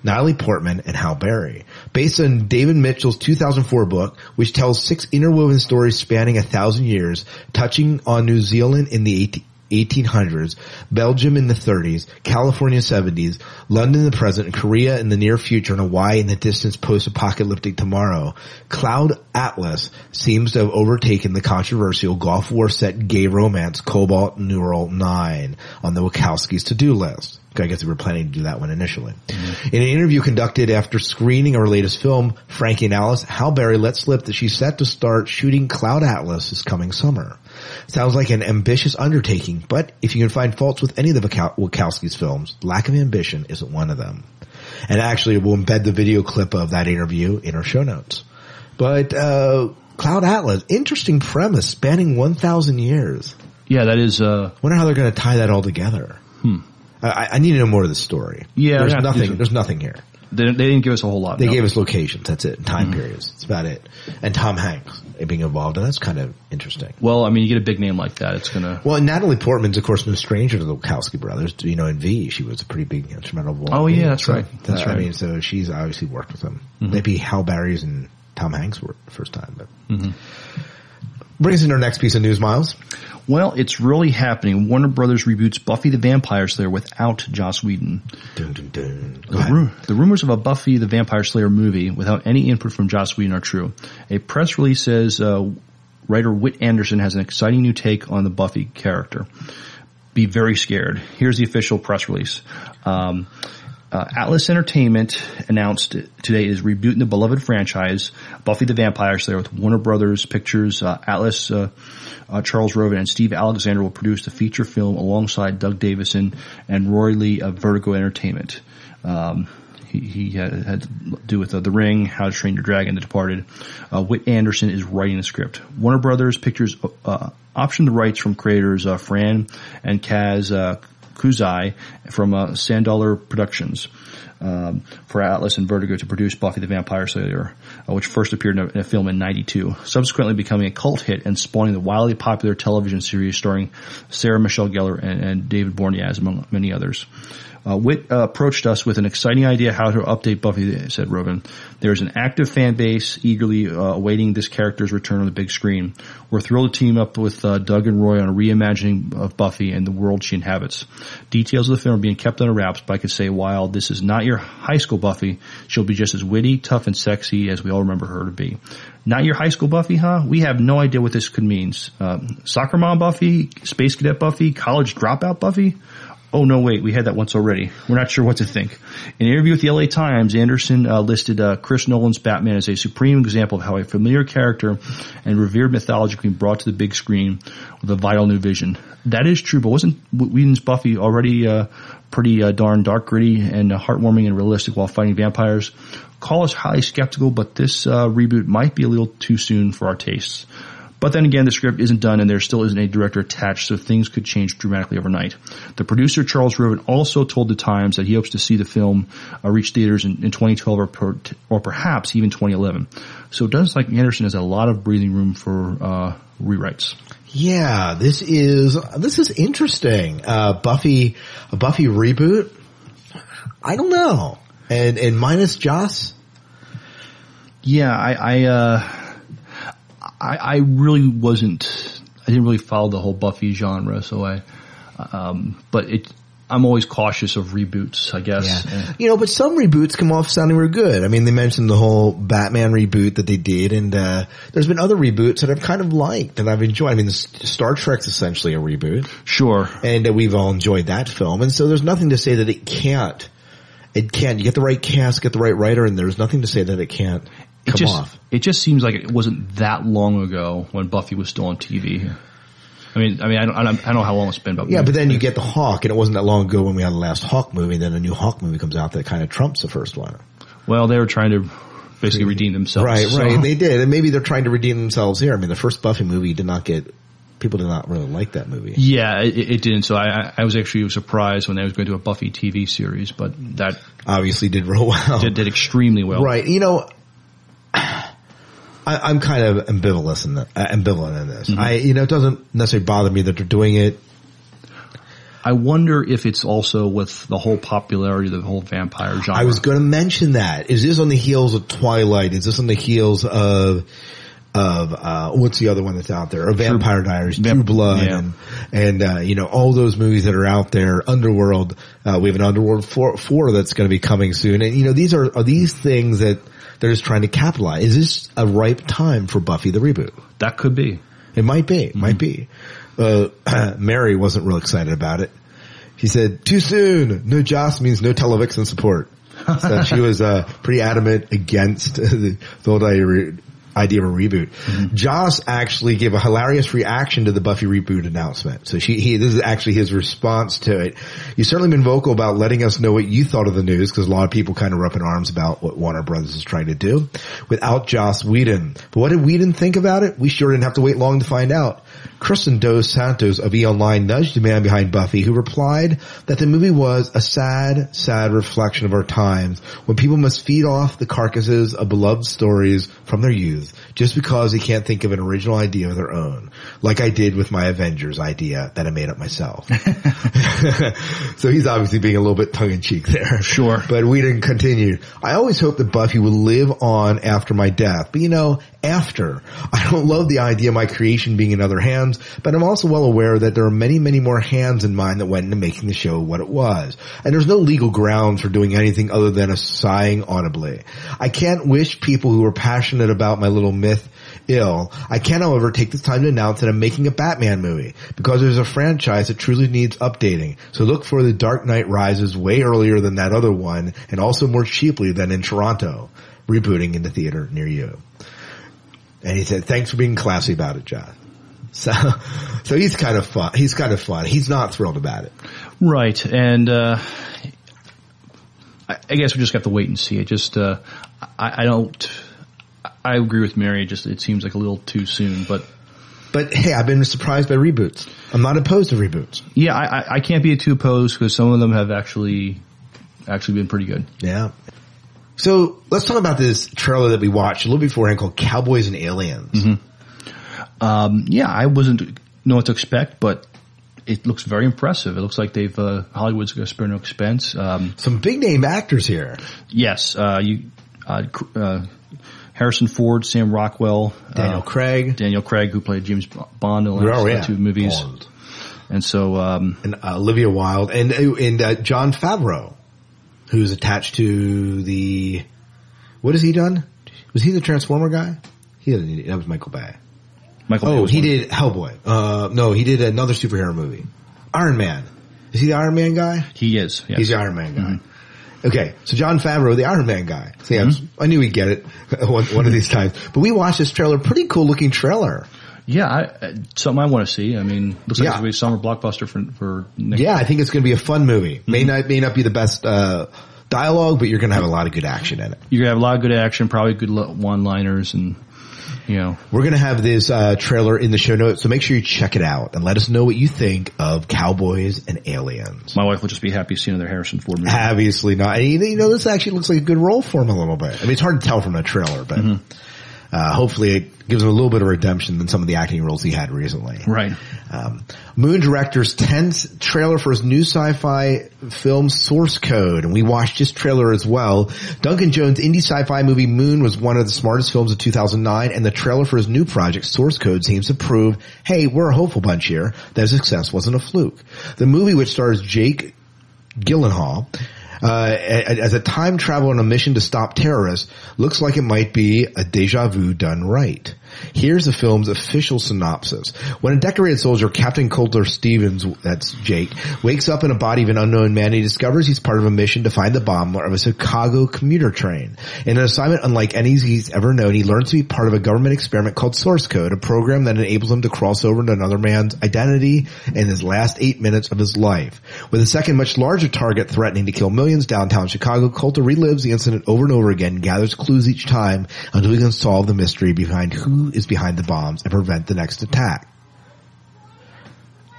Natalie Portman, and Halle Berry. Based on David Mitchell's 2004 book, which tells six interwoven stories spanning a thousand years, touching on New Zealand in the 18- 1800s, Belgium in the 30s, California 70s, London in the present, and Korea in the near future, and Hawaii in the distant post-apocalyptic tomorrow. Cloud Atlas seems to have overtaken the controversial Gulf War set gay romance Cobalt Neural 9 on the Wachowskis to-do list. I guess they were planning to do that one initially. In an interview conducted after screening her latest film, Frankie and Alice, Halle Berry let slip that she's set to start shooting Cloud Atlas this coming summer. Sounds like an ambitious undertaking, but if you can find faults with any of the Wachowskis films, lack of ambition isn't one of them. And actually, we'll embed the video clip of that interview in our show notes. But uh, Cloud Atlas, interesting premise, spanning 1,000 years. Yeah, that is, uh, Wonder how they're going to tie that all together. Hmm. I, I need to know more of the story. Yeah, there's nothing. There's nothing here. they, they didn't give us a whole lot. They no. gave us locations. That's it. and Time Mm-hmm. periods. That's about it. And Tom Hanks being involved, and that's kind of interesting. Well, I mean, you get a big name like that, it's gonna. Well, and Natalie Portman's, of course, no stranger to the Wachowski brothers. You know, in V, she was a pretty big instrumental. Oh, yeah, that's So, right. That's uh, I mean, so she's obviously worked with them. Mhm. Maybe Halle Berry's in Tom Hanks were the first time. But brings in our next piece of news, Miles. Well, it's really happening. Warner Brothers reboots Buffy the Vampire Slayer without Joss Whedon. Dun, dun, dun. The, ru- the rumors of a Buffy the Vampire Slayer movie without any input from Joss Whedon are true. A press release says uh, writer Whit Anderson has an exciting new take on the Buffy character. Be very scared. Here's the official press release. Um, uh, Atlas Entertainment announced today is rebooting the beloved franchise Buffy the Vampire Slayer with Warner Brothers Pictures. Uh, Atlas, uh, uh, Charles Roven, and Steve Alexander will produce the feature film alongside Doug Davison and Roy Lee of Vertigo Entertainment. Um, he, had, had to do with uh, The Ring, How to Train Your Dragon, The Departed. Uh, Whit Anderson is writing the script. Warner Brothers Pictures optioned the rights from creators Fran and Kaz Kuzui from uh, Sandollar Productions um, for Atlas and Vertigo to produce Buffy the Vampire Slayer, uh, which first appeared in a, in a film in '92, subsequently becoming a cult hit and spawning the wildly popular television series starring Sarah Michelle Gellar and, and David Boreanaz, among many others. Uh, Whit uh, approached us with an exciting idea how to update Buffy, said Robin. There's an active fan base eagerly uh, awaiting this character's return on the big screen. We're thrilled to team up with uh, Doug and Roy on a reimagining of Buffy and the world she inhabits. Details of the film are being kept under wraps, but I could say while this is not your high school Buffy, she'll be just as witty, tough, and sexy as we all remember her to be. Not your high school Buffy, huh? We have no idea what this could mean. Um, soccer mom Buffy, space cadet Buffy, college dropout Buffy? Oh no, wait, we had that once already. We're not sure what to think. In an interview with the LA Times, Anderson uh, listed uh, Chris Nolan's Batman as a supreme example of how a familiar character and revered mythology can be brought to the big screen with a vital new vision. That is true, but wasn't Whedon's Buffy already uh, pretty uh, darn dark, gritty, and uh, heartwarming and realistic while fighting vampires? Call us highly skeptical, but this uh, reboot might be a little too soon for our tastes. But then again, the script isn't done and there still isn't a director attached, so things could change dramatically overnight. The producer, Charles Roven, also told the Times that he hopes to see the film uh, reach theaters in, in 2012 or, per, or perhaps even 2011. So it does like Anderson has a lot of breathing room for uh, rewrites. Yeah, this is this is interesting. Uh, Buffy, a Buffy reboot. I don't know, and and minus Joss. Yeah, I I, uh, I I really wasn't. I didn't really follow the whole Buffy genre, so I. Um, but it. I'm always cautious of reboots. I guess. Yeah. You know, but some reboots come off sounding real good. I mean, they mentioned the whole Batman reboot that they did, and uh, there's been other reboots that I've kind of liked and I've enjoyed. I mean, Star Trek's essentially a reboot, Sure. and uh, we've all enjoyed that film, and so there's nothing to say that it can't. It can't. You get the right cast, get the right writer, and there's nothing to say that it can't come just off. it just seems like it wasn't that long ago when Buffy was still on TV. I mean, I mean, I don't, I don't, know how long it's been, but Yeah, but then you get the Hulk, and it wasn't that long ago when we had the last Hulk movie. And then a new Hulk movie comes out that kind of trumps the first one. well, they were trying to basically redeem themselves. Right, so- right. They did, and maybe they're trying to redeem themselves here. I mean, the first Buffy movie did not get people did not really like that movie. Yeah, it, it didn't. So I, I- I was actually surprised when they was going to a Buffy TV series, but that Obviously, did real well. did, did extremely well. Right. You know, I, I'm kind of ambivalent in, the, uh, ambivalent in this. I, you know, it doesn't necessarily bother me that they're doing it. I wonder if it's also with the whole popularity of the whole vampire genre. I was going to mention that. Is this on the heels of Twilight? Is this on the heels of of uh what's the other one that's out there? Or Vampire Diaries, True Blood, yeah. and and uh, you know all those movies that are out there. Underworld. Uh, we have an Underworld four, four that's going to be coming soon, and you know these are are these things that they're just trying to capitalize. Is this a ripe time for Buffy the reboot? that could be. It might be. It might be. Uh, Mary wasn't real excited about it. She said, too soon. No Joss means no Televixen support. So she was, uh, pretty adamant against the, the whole idea idea of a reboot. Mm-hmm. Joss actually gave a hilarious reaction to the Buffy reboot announcement. So she, he, this is actually his response to it. You've certainly been vocal about letting us know what you thought of the news because a lot of people kind of were up in arms about what Warner Brothers is trying to do without Joss Whedon. But what did Whedon think about it? We sure didn't have to wait long to find out. Kristen Dos Santos of E! Online nudged the man behind Buffy who replied that the movie was a sad, sad reflection of our times when people must feed off the carcasses of beloved stories from their youths just because they can't think of an original idea of their own, like I did with my Avengers idea that I made up myself. so he's obviously being a little bit tongue in cheek there. Sure. But we didn't continue. I always hoped that Buffy would live on after my death, but you know, after. I don't love the idea of my creation being in other hands, but I'm also well aware that there are many, many more hands in mine that went into making the show what it was. And there's no legal grounds for doing anything other than a sighing audibly. I can't wish people who are passionate about my little myth ill. I can, however, take this time to announce that I'm making a Batman movie because there's a franchise that truly needs updating. So look for The Dark Knight Rises way earlier than that other one and also more cheaply than in Toronto, rebooting in the theater near you. And he said, thanks for being classy about it, John. So, so he's kind of fun. He's kind of fun. He's not thrilled about it. Right, and uh, I, I guess we just got to wait and see. It just, uh, I, I don't. I agree with Mary. It just it seems like a little too soon, but But hey, I've been surprised by reboots. I'm not opposed to reboots. yeah, I, I- I can't be too opposed because some of them have actually actually been pretty good. Yeah. So let's talk about this trailer that we watched a little beforehand called Cowboys and Aliens. Um, yeah, I wasn't know what to expect, but it looks very impressive. It looks like they've uh, Hollywood's going to spare no expense. Um, Some big name actors here. yes, uh, you uh, uh, Harrison Ford, Sam Rockwell, Daniel uh, Craig. Daniel Craig, who played James Bond in the last Oh, yeah. two movies, Bond. and so um, and uh, Olivia Wilde and and uh, Jon Favreau, who's attached to the. What has he done? Was he the Transformer guy? He didn't. That was Michael Bay. Michael. Bay Oh, was he did Hellboy. Uh, no, he did another superhero movie, Iron Man. Is he the Iron Man guy? He is. Yes. He's the Iron Man guy. Okay, so Jon Favreau, the Iron Man guy. So yeah, I knew we'd get it one, one of these times. But we watched this trailer, pretty cool looking trailer. Yeah, I, uh, something I want to see. I mean, looks like Yeah. it's going to be a summer blockbuster for for next. Yeah, I think it's going to be a fun movie. May not may not be the best uh, dialogue, but you're going to have a lot of good action in it. You're gonna have a lot of good action, probably good one-liners, and you know, We're going to have this uh, trailer in the show notes, so make sure you check it out and let us know what you think of Cowboys and Aliens. my wife will just be happy seeing another Harrison Ford movie. Obviously not. And you know, this actually looks like a good role for him a little bit. I mean, it's hard to tell from the trailer, but uh, hopefully it gives him a little bit of redemption than some of the acting roles he had recently. Right. Um, Moon Director's 10th trailer for his new sci-fi film Source Code, and we watched his trailer as well. Duncan Jones' indie sci-fi movie Moon was one of the smartest films of 2009, and the trailer for his new project Source Code seems to prove, hey, we're a hopeful bunch here, that his success wasn't a fluke. The movie, which stars Jake Gyllenhaal, uh, as a time travel on a mission to stop terrorists, looks like it might be a deja vu done right. Here's the film's official synopsis. When a decorated soldier, Captain Colter Stevens, that's Jake, wakes up in a body of an unknown man, he discovers he's part of a mission to find the bomb of a Chicago commuter train. In an assignment unlike any he's ever known, he learns to be part of a government experiment called Source Code, a program that enables him to cross over into another man's identity in his last eight minutes of his life. With a second much larger target threatening to kill millions downtown Chicago, Colter relives the incident over and over again, gathers clues each time until he can solve the mystery behind who is behind the bombs and prevent the next attack.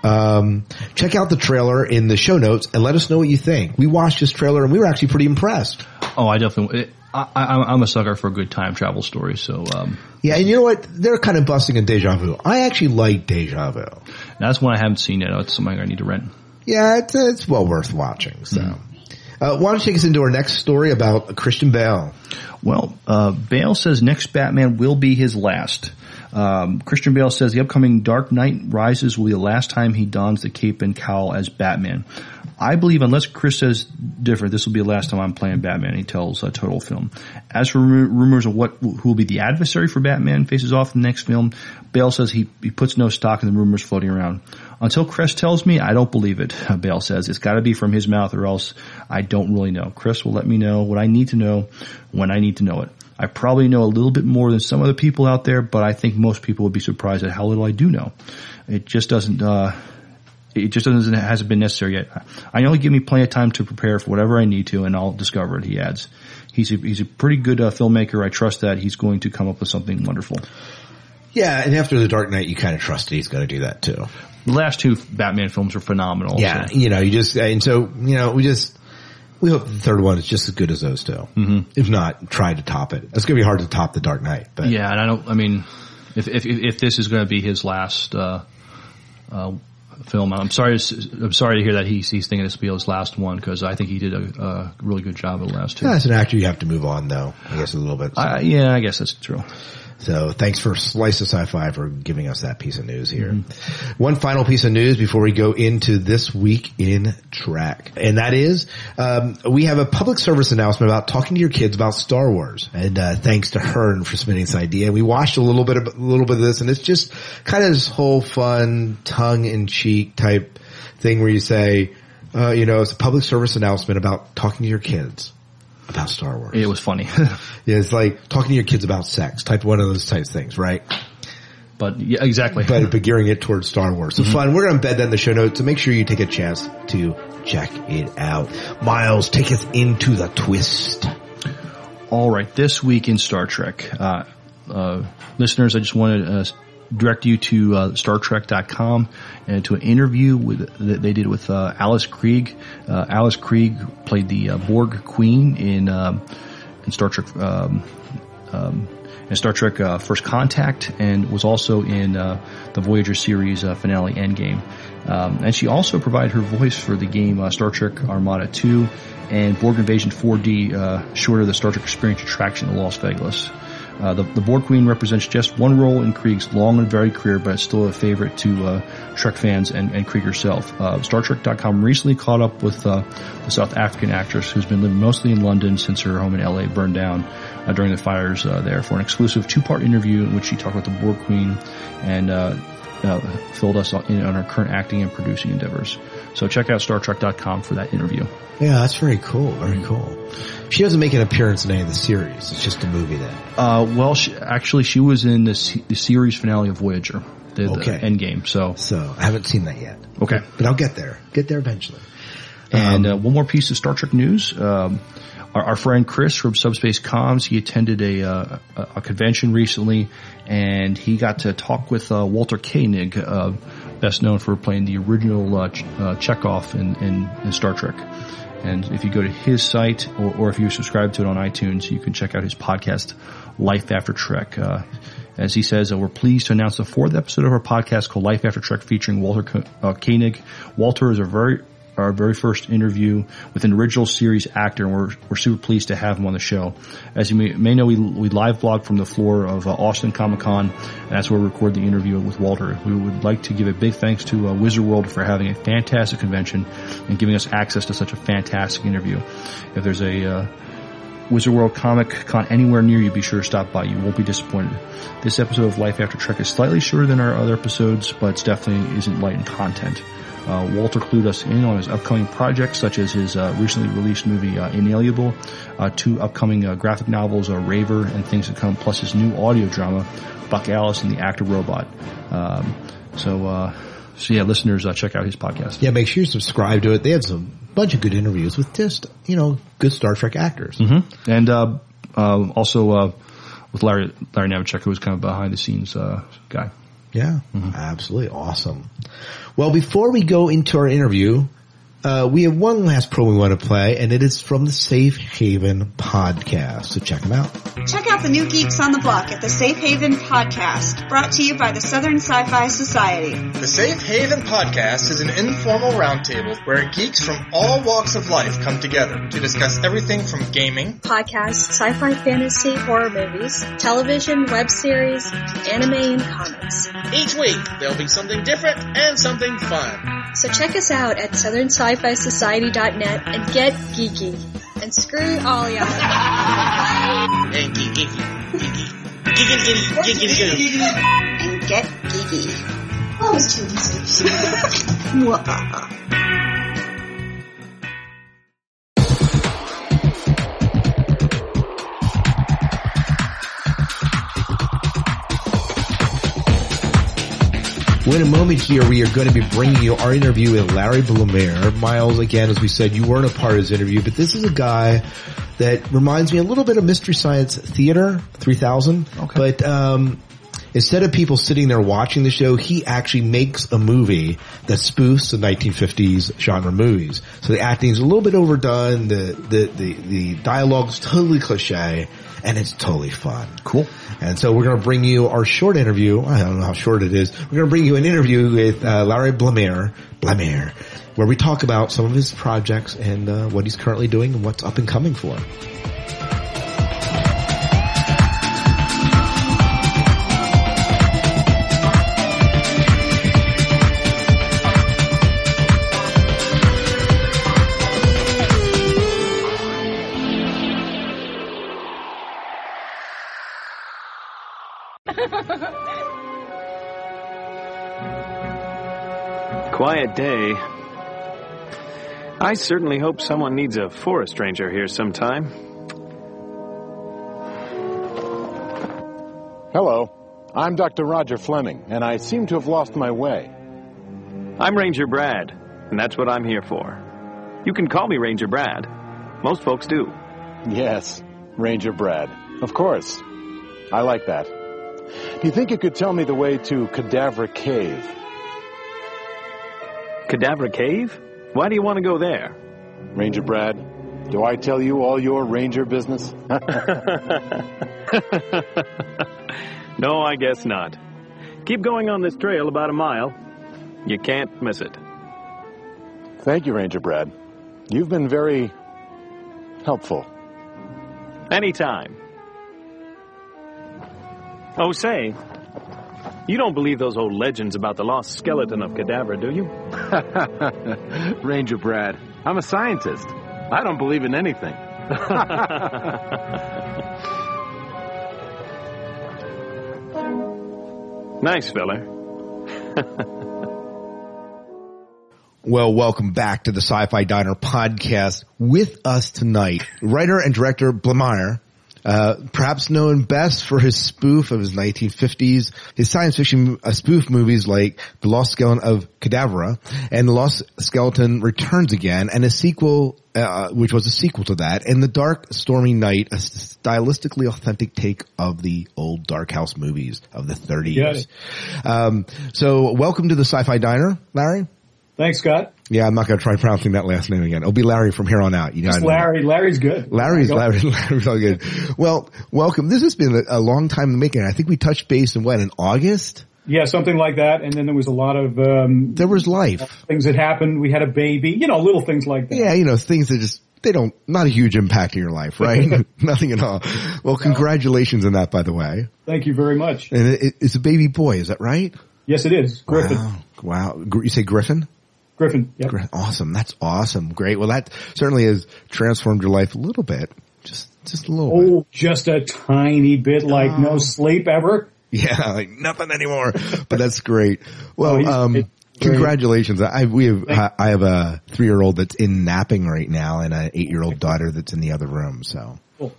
Um, check out the trailer in the show notes and let us know what you think. We watched this trailer and we were actually pretty impressed. Oh, I definitely. It, I, I, I'm a sucker for a good time travel story. So um, Yeah, and you know what? They're kind of busting a Deja Vu. I actually like Deja Vu. that's one I haven't seen yet. It's something I need to rent. Yeah, it's, it's well worth watching. So, uh, why don't you take us into our next story about Christian Bale? Well, uh, Bale says next Batman will be his last. Um, Christian Bale says the upcoming Dark Knight Rises will be the last time he dons the cape and cowl as Batman. I believe, unless Chris says different, this will be the last time I'm playing Batman. He tells uh, Total Film. As for rumors of what who will be the adversary for Batman faces off in the next film, Bale says he he puts no stock in the rumors floating around. Until Chris tells me, I don't believe it. Bale says it's got to be from his mouth, or else I don't really know. Chris will let me know what I need to know when I need to know it. I probably know a little bit more than some other people out there, but I think most people would be surprised at how little I do know. It just doesn't. Uh, it just doesn't it hasn't been necessary yet. I know he give me plenty of time to prepare for whatever I need to, and I'll discover it. He adds, he's a, he's a pretty good uh, filmmaker. I trust that he's going to come up with something wonderful. Yeah, and after the Dark Knight, you kind of trust that he's going to do that too. The last two Batman films were phenomenal. Yeah, so- you know, you just and so you know, we just we hope the third one is just as good as those 2 Mm-hmm. If not, try to top it. It's going to be hard to top the Dark Knight, but Yeah, and I don't. I mean, if if if this is going to be his last uh, uh, film, I'm sorry. I'm sorry to hear that he's he's thinking this will be his last one because I think he did a, a really good job of the last two. Yeah, as an actor, you have to move on though, I guess a little bit. So, I, yeah, I guess that's true. So thanks for Slice of Sci-Fi for giving us that piece of news here. One final piece of news before we go into this week in track. And that is, um, we have a public service announcement about talking to your kids about Star Wars. And, uh, thanks to Hearn for submitting this idea. We watched a little bit of, a little bit of this and it's just kind of this whole fun tongue in cheek type thing where you say, uh, you know, it's a public service announcement about talking to your kids about Star Wars. It was funny, Yeah, it's like talking to your kids about sex, type one of those types of things, right? but yeah, exactly. But, but gearing it towards Star Wars. So fun. We're going to embed that in the show notes, so make sure you take a chance to check it out. Miles, take us into the twist. All right, this week in Star Trek, uh, uh, listeners, I just wanted to uh, direct you to uh, StarTrek.com and to an interview with that they did with uh, Alice Krige. Uh, Alice Krige played the uh, Borg Queen in um, in Star Trek. Um, um, in Star Trek uh, First Contact and was also in uh, the Voyager series uh, finale Endgame. Um, and she also provided her voice for the game uh, Star Trek Armada 2 and Borg Invasion 4D, uh, short of the Star Trek Experience attraction in Las Vegas. Uh, the, the Borg Queen represents just one role in Krige's long and varied career, but it's still a favorite to uh, Trek fans and, and Krige herself. Uh, StarTrek.com recently caught up with uh, the South African actress who's been living mostly in London since her home in LA burned down uh, during the fires uh, there for an exclusive two-part interview in which she talked about the Borg Queen and filled us in on her current acting and producing endeavors. So check out StarTrek.com for that interview. Yeah, that's very cool. Very cool. She doesn't make an appearance in any of the series. It's just a movie then. Uh, well, she, actually, she was in the, the series finale of Voyager, the, Okay. the Endgame. So So I haven't seen that yet, okay. but I'll get there. Get there eventually. And Um, uh, one more piece of Star Trek news. Um, our, our friend Chris from Subspace Comms, he attended a, uh, a, a convention recently, and he got to talk with uh, Walter Koenig, uh, best known for playing the original uh, uh, Chekov in, in, in Star Trek. And if you go to his site, or, or if you subscribe to it on iTunes, you can check out his podcast, Life After Trek. Uh, as he says, uh, we're pleased to announce the fourth episode of our podcast called Life After Trek featuring Walter uh, Koenig. Walter is a very our very first interview with an original series actor, and we're, we're super pleased to have him on the show. As you may, may know, we, we live blog from the floor of uh, Austin Comic Con, and that's where we record the interview with Walter. We would like to give a big thanks to uh, Wizard World for having a fantastic convention and giving us access to such a fantastic interview. If there's a uh, Wizard World Comic Con anywhere near you, be sure to stop by. You won't be disappointed. This episode of Life After Trek is slightly shorter than our other episodes, but it definitely isn't light in content. Uh, Walter clued us in on his upcoming projects, such as his uh, recently released movie uh, Inalienable, uh, two upcoming uh, graphic novels, uh, Raver and Things to Come, plus his new audio drama, Buck Alice and the Actor Robot. Um, so, uh, so yeah, listeners, uh, check out his podcast. Yeah, make sure you subscribe to it. They have some bunch of good interviews with just you know good Star Trek actors. Mm-hmm. And uh, uh, also uh, with Larry Larry Nemecek, who was kind of behind the scenes uh, guy. Yeah, mm-hmm. absolutely. Awesome. Well, before we go into our interview, uh, we have one last pro we want to play, and it is from the Safe Haven podcast. So check them out. Check out the new Geeks on the Block at the Safe Haven Podcast, brought to you by the Southern Sci-Fi Society. The Safe Haven Podcast is an informal roundtable where geeks from all walks of life come together to discuss everything from gaming, Podcasts, sci-fi, fantasy, horror movies, television, web series, anime, and comics. Each week, there'll be something different and something fun. So check us out at southernsci-fi-society.net and get geeky. And screw all y'all. And geek, geeky, geeky, geeky, geeky, geeky, geeky. And get geeky. Oh, it's too easy. Well, in a moment here, we are going to be bringing you our interview with Larry Blumer. Miles, again, as we said, you weren't a part of his interview, but this is a guy that reminds me a little bit of Mystery Science Theater 3000. Okay. But, um, instead of people sitting there watching the show, he actually makes a movie that spoofs the 1950s genre movies. So the acting is a little bit overdone, the, the, the, the dialogue's totally cliche, and it's totally fun. Cool. And so we're going to bring you our short interview. I don't know how short it is. We're going to bring you an interview with uh, Larry Blamire, Blamire, where we talk about some of his projects and uh, what he's currently doing and what's up and coming for him. Quiet day. I certainly hope someone needs a forest ranger here sometime. Hello. I'm Dr. Roger Fleming, and I seem to have lost my way. I'm Ranger Brad, and that's what I'm here for. You can call me Ranger Brad. Most folks do. Yes, Ranger Brad. Of course. I like that. Do you think you could tell me the way to Cadavra Cave? Cadavra Cave? Why do you want to go there? Ranger Brad, do I tell you all your ranger business? no, I guess not. Keep going on this trail about a mile. You can't miss it. Thank you, Ranger Brad. You've been very helpful. Anytime. Oh, say, you don't believe those old legends about the lost skeleton of Cadavra, do you? Ranger Brad, I'm a scientist. I don't believe in anything. nice feller. Well, welcome back to the Sci-Fi Diner podcast. With us tonight, writer and director Blamire, uh, perhaps known best for his spoof of his 1950s, his science fiction uh, spoof movies like The Lost Skeleton of Cadavra and The Lost Skeleton Returns Again, and a sequel, uh, which was a sequel to that, and The Dark Stormy Night, a stylistically authentic take of the old Dark House movies of the 30s. Um, so welcome to the Sci-Fi Diner, Larry. Thanks, Scott. Yeah, I'm not going to try pronouncing that last name again. It'll be Larry from here on out. You know, Just Larry. Larry's good. Larry's Larry, Larry's all good. Well, welcome. This has been a, a long time in the making. I think we touched base in what in August. Yeah, something like that. And then there was a lot of um, there was life things that happened. We had a baby. You know, little things like that. Yeah, you know, things that just they don't not a huge impact in your life, right? Nothing at all. Well, congratulations on that, by the way. Thank you very much. And it, it's a baby boy, is that right? Yes, it is. Griffin. Wow. wow. You say Griffin? Griffin. Yep. Awesome. That's awesome. Great. Well, that certainly has transformed your life a little bit. Just, just a little oh, bit. just a tiny bit, like oh. no sleep ever. Yeah, like nothing anymore. but that's great. Well, oh, um, congratulations. I, we have, I, I have a three year old that's in napping right now and an eight year old daughter that's in the other room. So. Cool.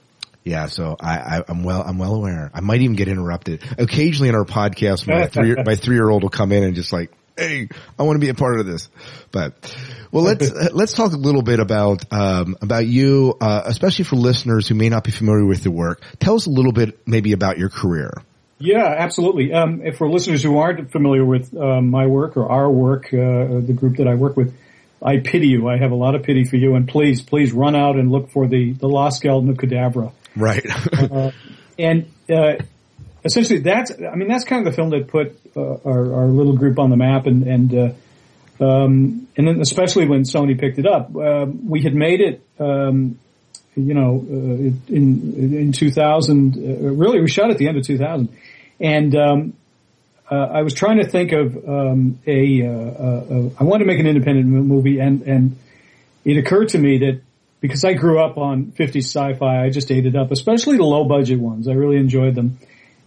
Yeah, so I, I, I'm well, I'm well aware. I might even get interrupted. Occasionally in our podcast, my three, my three year old will come in and just like, hey, I want to be a part of this. But well, let's let's talk a little bit about um, about you, uh, especially for listeners who may not be familiar with your work. Tell us a little bit, maybe about your career. Yeah, absolutely. Um, for listeners who aren't familiar with uh, my work or our work, uh, the group that I work with, I pity you. I have a lot of pity for you, and please, please run out and look for the the lost skeleton of Cadavra. Right. uh, and uh, essentially that's I mean that's kind of the film that put uh, our, our, little group on the map and and uh, um, and then especially when Sony picked it up, uh, we had made it. Um, you know, uh, in in 2000, uh, really we shot at the end of 2000, and um, uh, I was trying to think of um, a, a. I wanted to make an independent movie, and and it occurred to me that because I grew up on 50s sci-fi, I just ate it up, especially the low budget ones. I really enjoyed them.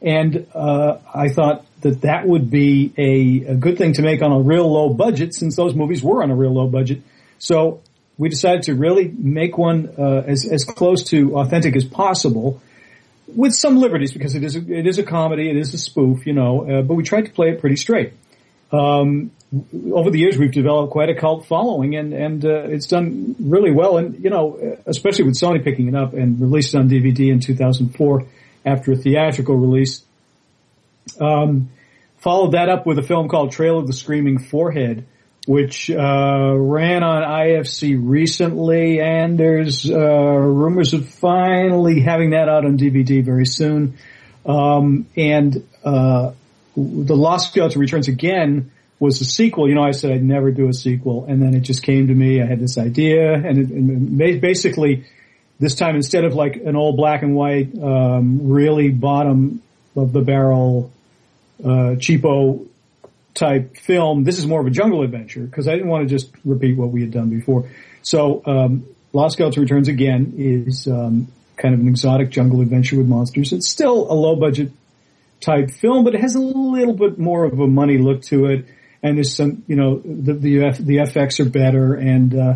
And uh, I thought that that would be a, a, good thing to make on a real low budget since those movies were on a real low budget. So we decided to really make one uh, as, as close to authentic as possible with some liberties because it is a, it is a comedy, it is a spoof, you know, uh, but we tried to play it pretty straight. Um, over the years, we've developed quite a cult following, and and uh, it's done really well. And you know, especially with Sony picking it up and released it on DVD in 2004 after a theatrical release. Um, followed that up with a film called Trail of the Screaming Forehead, which uh, ran on IFC recently, and there's uh, rumors of finally having that out on DVD very soon. Um, and uh, the Lost Skeleton Returns again was a sequel. You know, I said I'd never do a sequel, and then it just came to me. I had this idea, and, it, and basically, this time instead of like an old black and white, um, really bottom of the barrel, uh, cheapo type film, this is more of a jungle adventure because I didn't want to just repeat what we had done before. So, um, Lost Skeleton Returns again is um, kind of an exotic jungle adventure with monsters. It's still a low budget type film, but it has a little bit more of a money look to it. And there's some, you know, the the, the FX are better. And uh,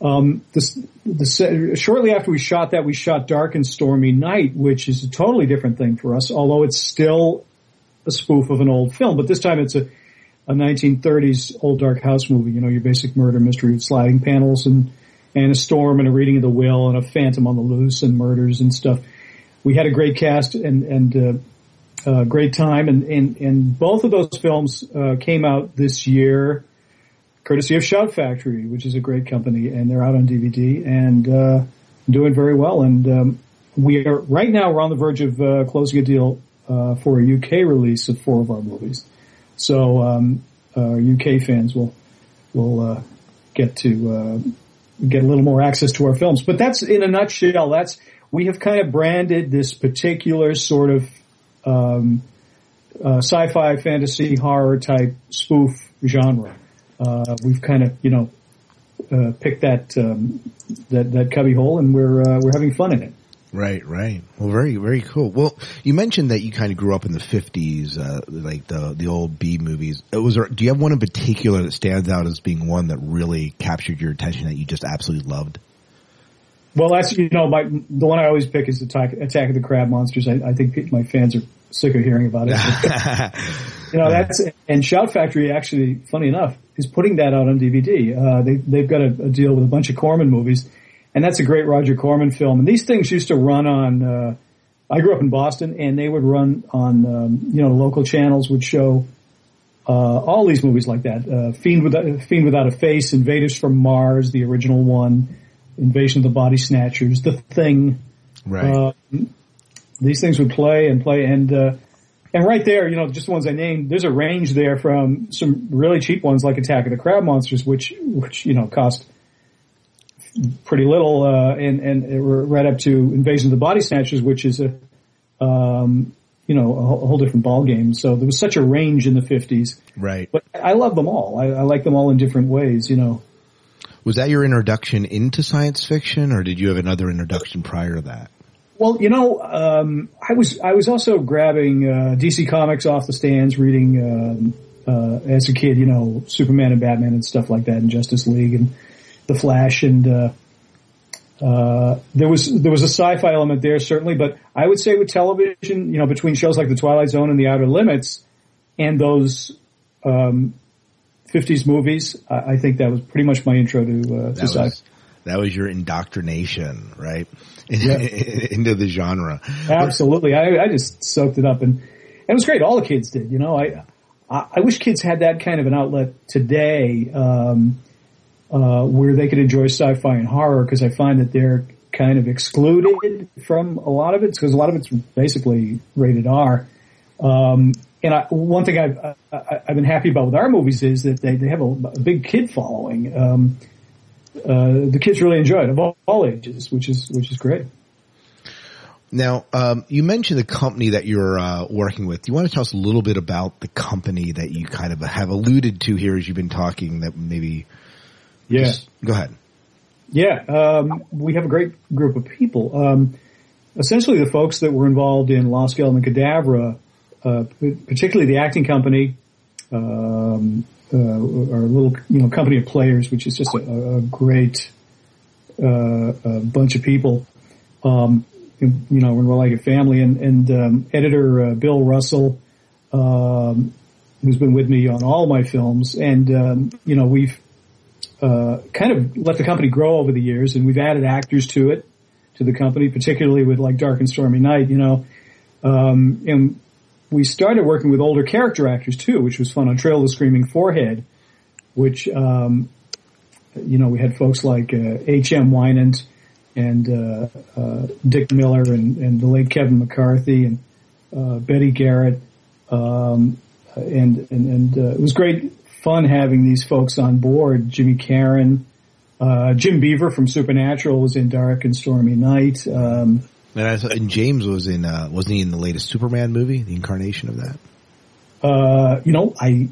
um, this, the shortly after we shot that, we shot Dark and Stormy Night, which is a totally different thing for us. Although it's still a spoof of an old film, but this time it's a a 1930s old dark house movie. You know, your basic murder mystery with sliding panels and and a storm and a reading of the will and a phantom on the loose and murders and stuff. We had a great cast and and uh, uh, great time, and, and and both of those films uh, came out this year, courtesy of Shout Factory, which is a great company, and they're out on DVD and uh, doing very well. And um, we are right now we're on the verge of uh, closing a deal uh, for a UK release of four of our movies. So um, UK fans will will get to get a little more access to our films. But that's in a nutshell. That's we have kind of branded this particular sort of um, uh, sci-fi, fantasy, horror type spoof genre. Uh, we've kind of you know uh, picked that um, that that cubby hole, and we're uh, we're having fun in it. Right, right. Well, very, very cool. Well, you mentioned that you kind of grew up in the fifties, uh, like the the old B movies. It was. Do you have one in particular that stands out as being one that really captured your attention that you just absolutely loved? Well, that's you know, my the one I always pick is Attack, Attack of the Crab Monsters. I, I think my fans are sick of hearing about it. you know, that's and Shout Factory actually, funny enough, is putting that out on DVD. Uh, they they've got a, a deal with a bunch of Corman movies and that's a great Roger Corman film. And these things used to run on. Uh, I grew up in Boston, and they would run on um, you know local channels would show uh, all these movies like that. Uh, Fiend without Fiend without a face, Invaders from Mars, the original one, Invasion of the Body Snatchers, The Thing. Right. Uh, these things would play and play, and uh, and right there, you know, just the ones I named. There's a range there from some really cheap ones like Attack of the Crab Monsters, which which you know cost pretty little, uh, and, and right up to Invasion of the Body Snatchers, which is a, um, you know, a whole, different ball game. So there was such a range in the 50s. Right. But I love them all. I, I like them all in different ways, you know. Was that your introduction into science fiction, or did you have another introduction prior to that? Well, you know, um, I was I was also grabbing uh, DC Comics off the stands, reading um, uh, as a kid, you know, Superman and Batman and stuff like that, and Justice League, and the Flash, and uh, uh, there was there was a sci-fi element there certainly, but I would say with television, you know, between shows like The Twilight Zone and The Outer Limits, and those um, 50s movies, I, I, think that was pretty much my intro to, uh, to sci-fi. That was your indoctrination, right? Yeah. Into the genre. Absolutely. I, I just soaked it up and, and it was great. All the kids did, you know, I, I wish kids had that kind of an outlet today. Um, uh, where they could enjoy sci-fi and horror because I find that they're kind of excluded from a lot of it because a lot of it's basically rated R. Um, and I, one thing I've, I, have been happy about with our movies is that they, they have a, a big kid following. Um, uh, the kids really enjoy it of all, all, ages, which is which is great. Now, um, you mentioned the company that you're uh, working with. Do you want to tell us a little bit about the company that you kind of have alluded to here as you've been talking that maybe yeah. Just go ahead. Yeah, um, we have a great group of people. Um, essentially, the folks that were involved in Lost Skeleton Cadavra, uh, particularly the acting company, um, uh, our little you know company of players, which is just a, a great uh, a bunch of people. Um, you know, we're like a family, and, and um, editor uh, Bill Russell, um, who's been with me on all my films, and um, you know we've uh, kind of let the company grow over the years, and we've added actors to it, to the company, particularly with like Dark and Stormy Night, you know, um, and we started working with older character actors too, which was fun on Trail of the Screaming Forehead, which, um, you know, we had folks like uh, H.M. Wynant and uh, uh, Dick Miller and, and the late Kevin McCarthy and uh, Betty Garrett. Um, and and, and uh, it was great fun having these folks on board. Jimmy Karen, uh, Jim Beaver from Supernatural was in Dark and Stormy Night. Um, And, I, and James was in, uh, wasn't he in the latest Superman movie, the incarnation of that? uh, you know, I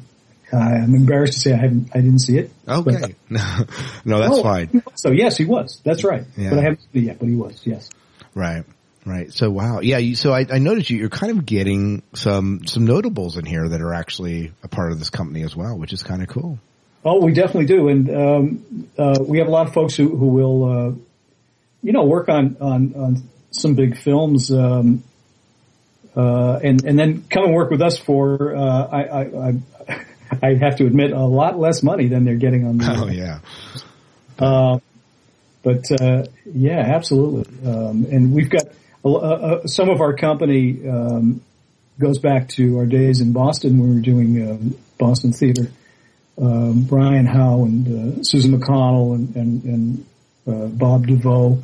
I'm embarrassed to say I haven't I didn't see it. Okay. no, that's Oh, fine. So yes, he was. That's right. Yeah. But I haven't seen it yet. But he was. Yes. Right. Right. So wow. Yeah. You, so I, I noticed you, you're kind of getting some, some notables in here that are actually a part of this company as well, which is kind of cool. Oh, we definitely do, and um, uh, we have a lot of folks who who will, uh, you know, work on on on some big films, um, uh, and and then come and work with us for uh, I, I I I have to admit a lot less money than they're getting on the. Oh yeah. Uh, but uh, yeah, absolutely. Um, and we've got a, uh, uh, some of our company um, goes back to our days in Boston when we were doing Boston theater. Um, Brian Howe and uh, Susan McConnell and and, and uh, Bob Deveau,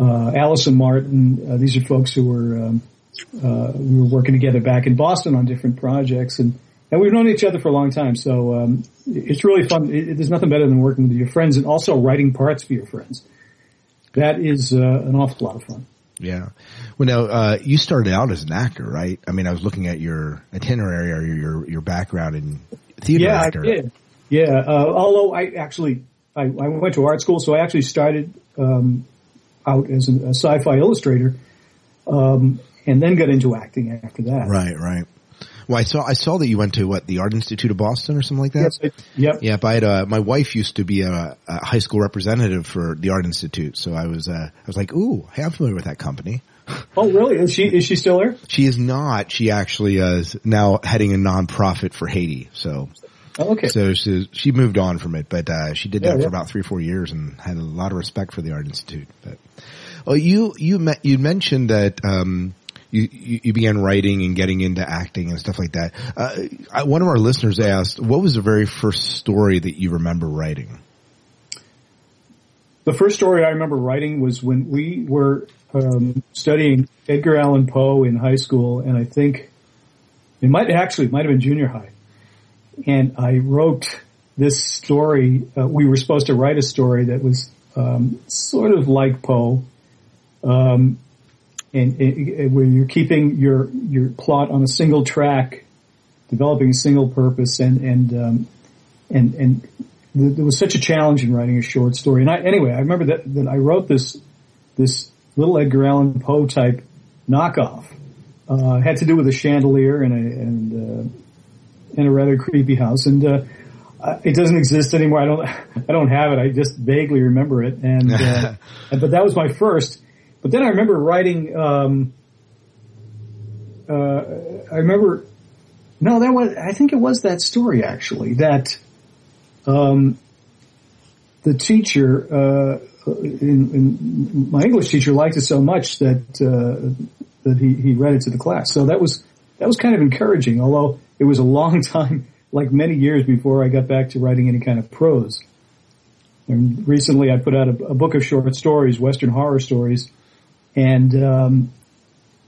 uh, Allison Martin. Uh, these are folks who were um, uh, we were working together back in Boston on different projects and. And we've known each other for a long time, so um, it's really fun. It, there's nothing better than working with your friends and also writing parts for your friends. That is uh, an awful lot of fun. Yeah. Well, now, uh, you started out as an actor, right? I mean, I was looking at your itinerary or your, your background in theater yeah, actor. I did. Yeah, uh, although I actually I, I went to art school, so I actually started um, out as a, a sci-fi illustrator, um, and then got into acting after that. Right, right. Well, I saw I saw that you went to what the Art Institute of Boston or something like that. Yes, I, yep. Yeah, I had, uh, my wife used to be a, a high school representative for the Art Institute, so I was uh, I was like, ooh, hey, I'm familiar with that company. Oh, really? Is she is she still there? She is not. She actually is now heading a nonprofit for Haiti. So, Oh, okay. so she, she moved on from it, but uh, she did that Yeah, for yeah. about three or four years and had a lot of respect for the Art Institute. But oh, you you me- you mentioned that um, you, you you began writing and getting into acting and stuff like that. Uh, I, one of our listeners asked, "What was the very first story that you remember writing?" The first story I remember writing was when we were um, studying Edgar Allan Poe in high school, and I think it might actually it might have been junior high. And I wrote this story. Uh, we were supposed to write a story that was um, sort of like Poe, um, and, and where you're keeping your your plot on a single track, developing a single purpose, and and um, and and th- there was such a challenge in writing a short story. And I, anyway, I remember that, that I wrote this, this little Edgar Allan Poe type knockoff. Uh, had to do with a chandelier and a, and, and a rather creepy house. And, uh, uh, it doesn't exist anymore. I don't, I don't have it. I just vaguely remember it. And, uh, but that was my first. But then I remember writing, um, uh, I remember, no, that was, I think it was that story actually, that, um, the teacher, uh, in, in, my English teacher liked it so much that, uh, that he, he read it to the class. So that was, that was kind of encouraging, although it was a long time, like many years before I got back to writing any kind of prose. And recently I put out a, a book of short stories, Western horror stories, and, um,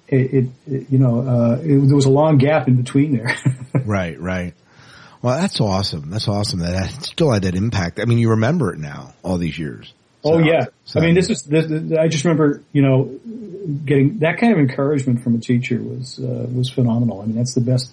it, it, it you know, uh, it, there was a long gap in between there. right, right. Well, that's awesome. That's awesome that that still had that impact. I mean, you remember it now, all these years. Oh yeah. I mean, this is, this, this- I just remember, you know, getting that kind of encouragement from a teacher was, uh, was phenomenal. I mean, that's the best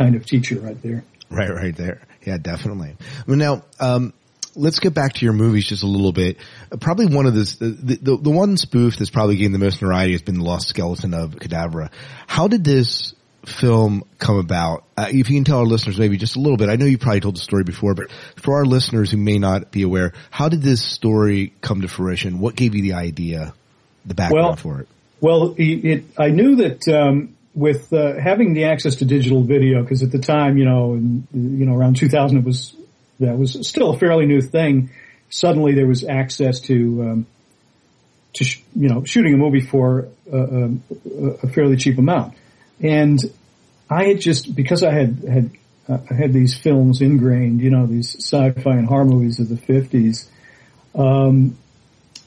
kind of teacher right there. Right, right there. Yeah, definitely. Well, now, um, let's get back to your movies just a little bit. Uh, Probably one of this, the, the, the one spoof that's probably gained the most notoriety has been the Lost Skeleton of Cadavra. How did this film come about? Uh, if you can tell our listeners maybe just a little bit, I know you probably told the story before, but for our listeners who may not be aware, how did this story come to fruition? What gave you the idea, the background Well, for it? Well, it, it I knew that um, with uh, having the access to digital video, because at the time, you know, in, you know, around 2000, it was that was still a fairly new thing. Suddenly, there was access to um, to sh- you know shooting a movie for uh, um, a, a fairly cheap amount, and I had just because I had had uh, I had these films ingrained, you know, these sci-fi and horror movies of the fifties. Um,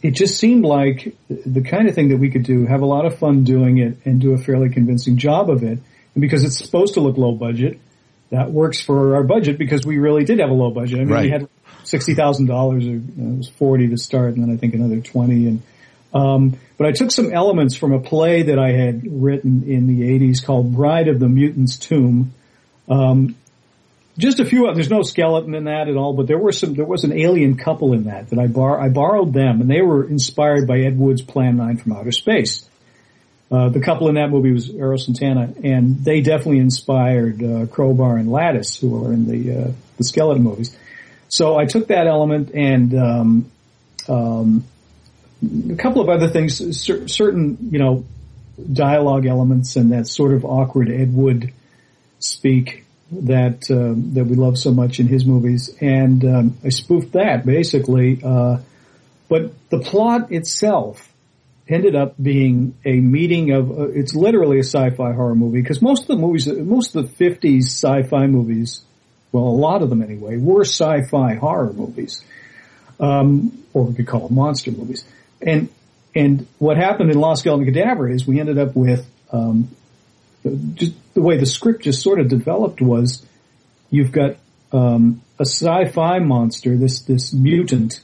it just seemed like the kind of thing that we could do, have a lot of fun doing it, and do a fairly convincing job of it. And because it's supposed to look low budget, that works for our budget because we really did have a low budget. I mean, Right. we had sixty thousand dollars, or you know, it was forty to start, and then I think another twenty. And um, but I took some elements from a play that I had written in the '80s called "Bride of the Mutant's Tomb." Um, just a few. Of. There's no skeleton in that at all, but there were some. There was an alien couple in that that I bar. I borrowed them, and they were inspired by Ed Wood's Plan Nine from Outer Space. Uh, the couple in that movie was Eros and Tanna, and they definitely inspired uh, Kro-Bar and Lattis, who are in the uh, the skeleton movies. So I took that element and um, um, a couple of other things, cer- certain you know dialogue elements and that sort of awkward Ed Wood speak that um, that we love so much in his movies, and um, I spoofed that basically. Uh, but the plot itself ended up being a meeting of uh, it's literally a sci-fi horror movie because most of the movies, most of the '50s sci-fi movies, well, a lot of them anyway, were sci-fi horror movies, um, or we could call them monster movies. And and what happened in Lost Skeleton Cadavra is we ended up with um, just the way the script just sort of developed was you've got um, a sci-fi monster, this this mutant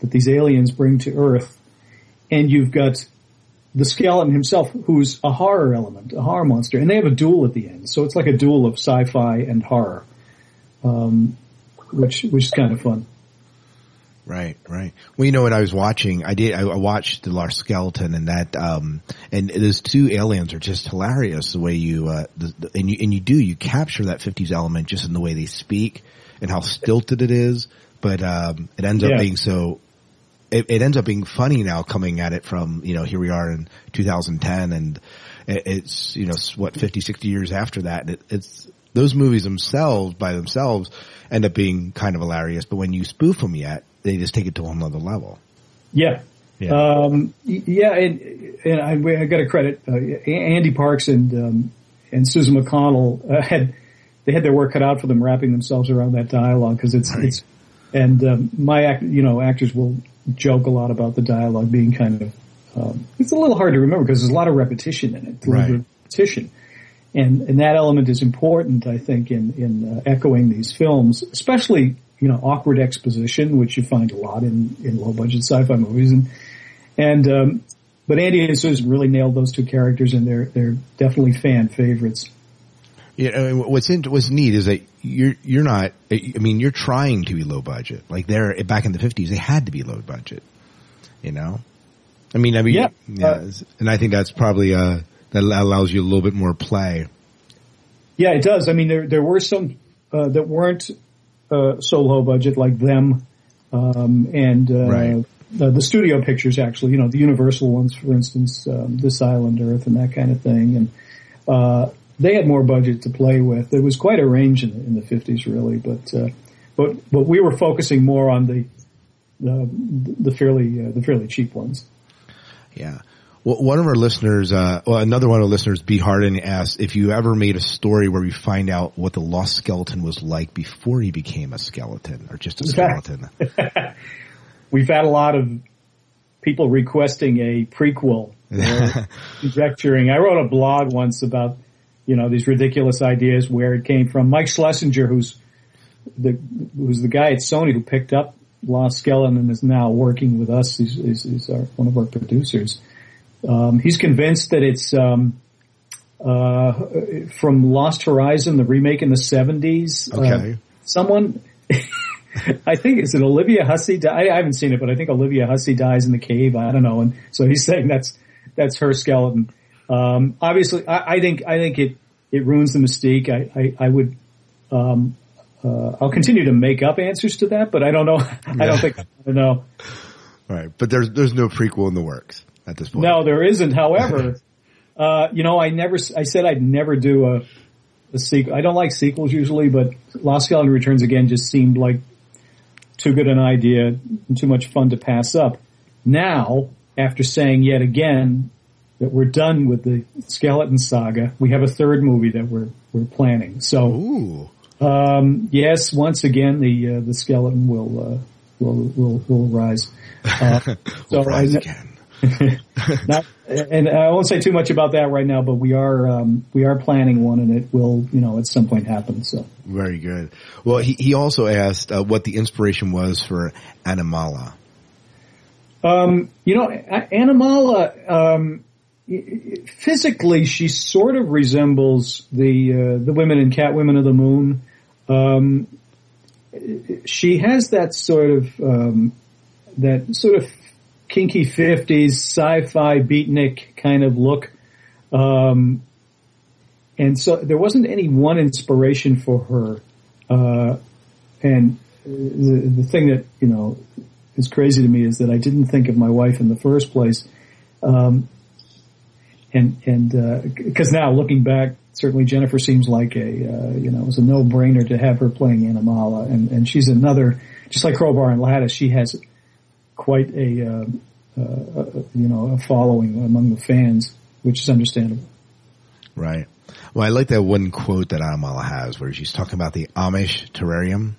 that these aliens bring to Earth, and you've got the skeleton himself, who's a horror element, a horror monster, and they have a duel at the end. So it's like a duel of sci-fi and horror, um, which which is kind of fun. Right, right. Well, you know what I was watching? I did. I I watched the Lost Skeleton, and that, um, and those two aliens are just hilarious. The way you, uh, the, the- and you and you do you capture that '50s element just in the way they speak and how stilted it is, but um, it ends up being so. It, it ends up being funny now, coming at it from you know here we are in 2010, and it, it's you know what 50, 60 years after that. and It, it's those movies themselves by themselves end up being kind of hilarious, but when you spoof them yet, they just take it to another level. Yeah. Yeah. Um, yeah, and, and I, I got to credit uh, Andy Parks and um, and Susan McConnell uh, had they had their work cut out for them wrapping themselves around that dialogue because it's it's and um, my act, you know actors will joke a lot about the dialogue being kind of um, it's a little hard to remember because there's a lot of repetition in it, Right. repetition, and and that element is important I think in in uh, echoing these films, especially you know awkward exposition, which you find a lot in in low budget sci-fi movies and and um, but Andy and Susan really nailed those two characters, and they're they're definitely fan favorites. Yeah, I mean, what's in, what's neat is that you're you're not. I mean, you're trying to be low budget. Like they're back in the fifties, they had to be low budget. You know, I mean, I mean, Yeah. yeah, and I think that's probably uh that allows you a little bit more play. Yeah, it does. I mean, there there were some uh, that weren't uh, so low budget like them, um, and uh, Right. the, the studio pictures actually. You know, the Universal ones, for instance, um, This Island Earth and that kind of thing, and uh, they had more budget to play with. There was quite a range in, in the fifties, really, but uh, but but we were focusing more on the the, the fairly uh, the fairly cheap ones. Yeah. Well, one of our listeners, uh, well, another one of our listeners, B. Hardin, asked if you ever made a story where we find out what the lost skeleton was like before he became a skeleton or just a skeleton. We've had a lot of people requesting a prequel, conjecturing. I wrote a blog once about, you know, these ridiculous ideas where it came from. Mike Schlesinger, who's the who's the guy at Sony who picked up Lost Skeleton and is now working with us. He's, he's, he's our, one of our producers. Um, he's convinced that it's um, uh, from Lost Horizon, the remake in the seventies. Okay. Uh, someone, I think is it Olivia Hussey? di- I, I haven't seen it, but I think Olivia Hussey dies in the cave. I don't know, and so he's saying that's that's her skeleton. Um, obviously, I, I think I think it it ruins the mystique. I I, I would. Um, uh, I'll continue to make up answers to that, but I don't know. I don't think I know. Right. But there's, there's no prequel in the works at this point. No, there isn't. However, uh, you know, I never, I said I'd never do a, a sequel. I don't like sequels usually, but Lost Skeleton Returns again just seemed like too good an idea and too much fun to pass up. Now, after saying yet again that we're done with the skeleton saga, we have a third movie that we're we're planning. So, um, yes, once again, the uh, the skeleton will uh, will will will rise. Uh, Will rise I, not, and I won't say too much about that right now, but we are um, we are planning one, and it will you know at some point happen. So Very good. Well, he, he also asked uh, what the inspiration was for Animala. Um, you know, Animala, um, physically, she sort of resembles the uh, the women in Catwomen of the Moon. Um, she has that sort of um, that sort of kinky fifties sci-fi beatnik kind of look. Um, and so there wasn't any one inspiration for her. Uh, and the, the thing that, you know, is crazy to me is that I didn't think of my wife in the first place. Um, and, and, uh cause now looking back, certainly Jennifer seems like a, uh, you know, it was a no-brainer to have her playing Animala and, and she's another, just like Kro-Bar and Lattis, she has quite a, uh, uh, you know, a following among the fans, which is understandable. Right. Well, I like that one quote that Amala has where she's talking about the Amish terrarium.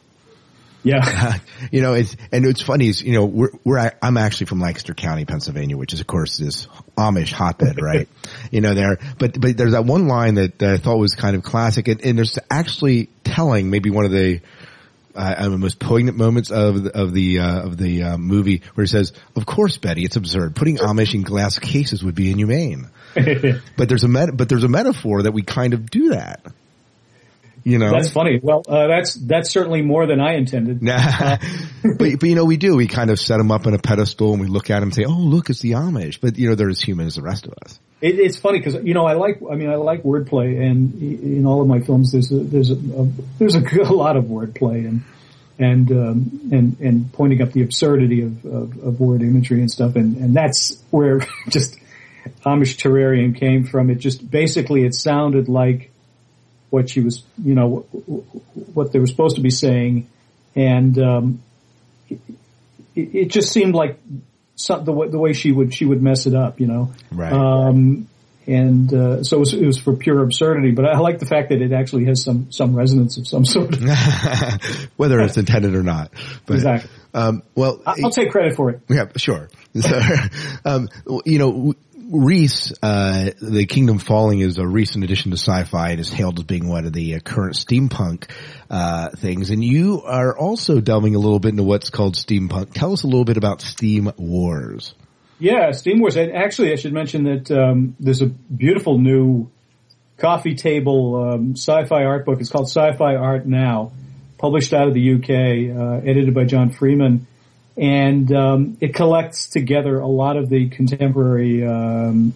Yeah. you know, it's, and it's funny is, you know, we're, we're, I'm actually from Lancaster County, Pennsylvania, which is of course this Amish hotbed, right? you know, there, but, but there's that one line that, that I thought was kind of classic and, and there's actually telling maybe one of the, uh, the most poignant moments of the, of the uh, of the uh, movie where he says, "Of course, Betty, it's absurd. Putting Amish in glass cases would be inhumane." but there's a met- but there's a metaphor that we kind of do that. You know, That's funny. Well, uh, that's that's certainly more than I intended. Nah. but, but you know, we do. We kind of set them up on a pedestal and we look at them and say, "Oh, look, it's the Amish." But you know, they're as human as the rest of us. It, it's funny because you know I like I mean I like wordplay and in all of my films there's a, there's a, a there's a, good, a lot of wordplay and and um, and and pointing up the absurdity of, of, of word imagery and stuff and and that's where just Amish terrarium came from. It just basically it sounded like what she was you know what they were supposed to be saying and um, it, it just seemed like some, the, way, the way she would she would mess it up, you know. Right. Um, and uh, so it was, it was for pure absurdity, but I like the fact that it actually has some some resonance of some sort. Whether it's intended or not. But, Exactly. Um, well, I'll take credit for it. Yeah, sure. So, um, you know, Riese, uh, the Kingdom Falling is a recent addition to sci-fi and is hailed as being one of the uh, current steampunk uh, things. And you are also delving a little bit into what's called steampunk. Tell us a little bit about Steam Wars. Yeah, Steam Wars. And actually, I should mention that um, there's a beautiful new coffee table um, sci-fi art book. It's called Sci-Fi Art Now, published out of the UK, uh, edited by John Freeman, and um, it collects together a lot of the contemporary um,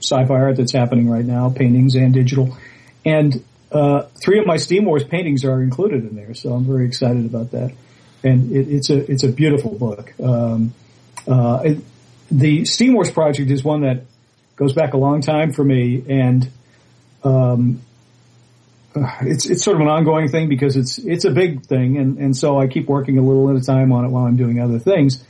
sci-fi art that's happening right now, paintings and digital. And uh, three of my Steam Wars paintings are included in there, so I'm very excited about that. And it, it's a it's a beautiful book. Um, uh, it, the Steam Wars project is one that goes back a long time for me, and um, it's it's sort of an ongoing thing because it's it's a big thing, and and so I keep working a little at a time on it while I'm doing other things.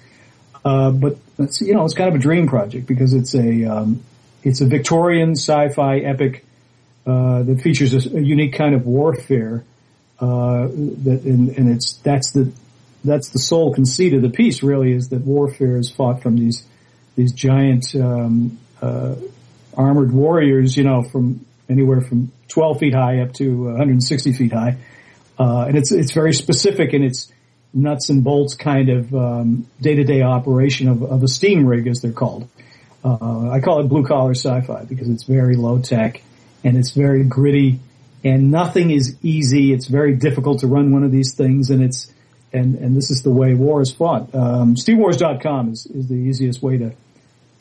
Uh, but it's, you know, it's kind of a dream project because it's a um, it's a Victorian sci-fi epic uh, that features a, a unique kind of warfare. Uh, that and, and it's that's the that's the sole conceit of the piece. Really, is that warfare is fought from these these giant um, uh, armored warriors. You know, from anywhere from 12 feet high up to 160 feet high, uh, and it's it's very specific in its nuts and bolts kind of um, day-to-day operation of, of a steam rig, as they're called. Uh, I call it blue collar sci-fi because it's very low tech and it's very gritty and nothing is easy. It's very difficult to run one of these things and it's, and, and this is the way war is fought. Um, SteamWars.com is, is the easiest way to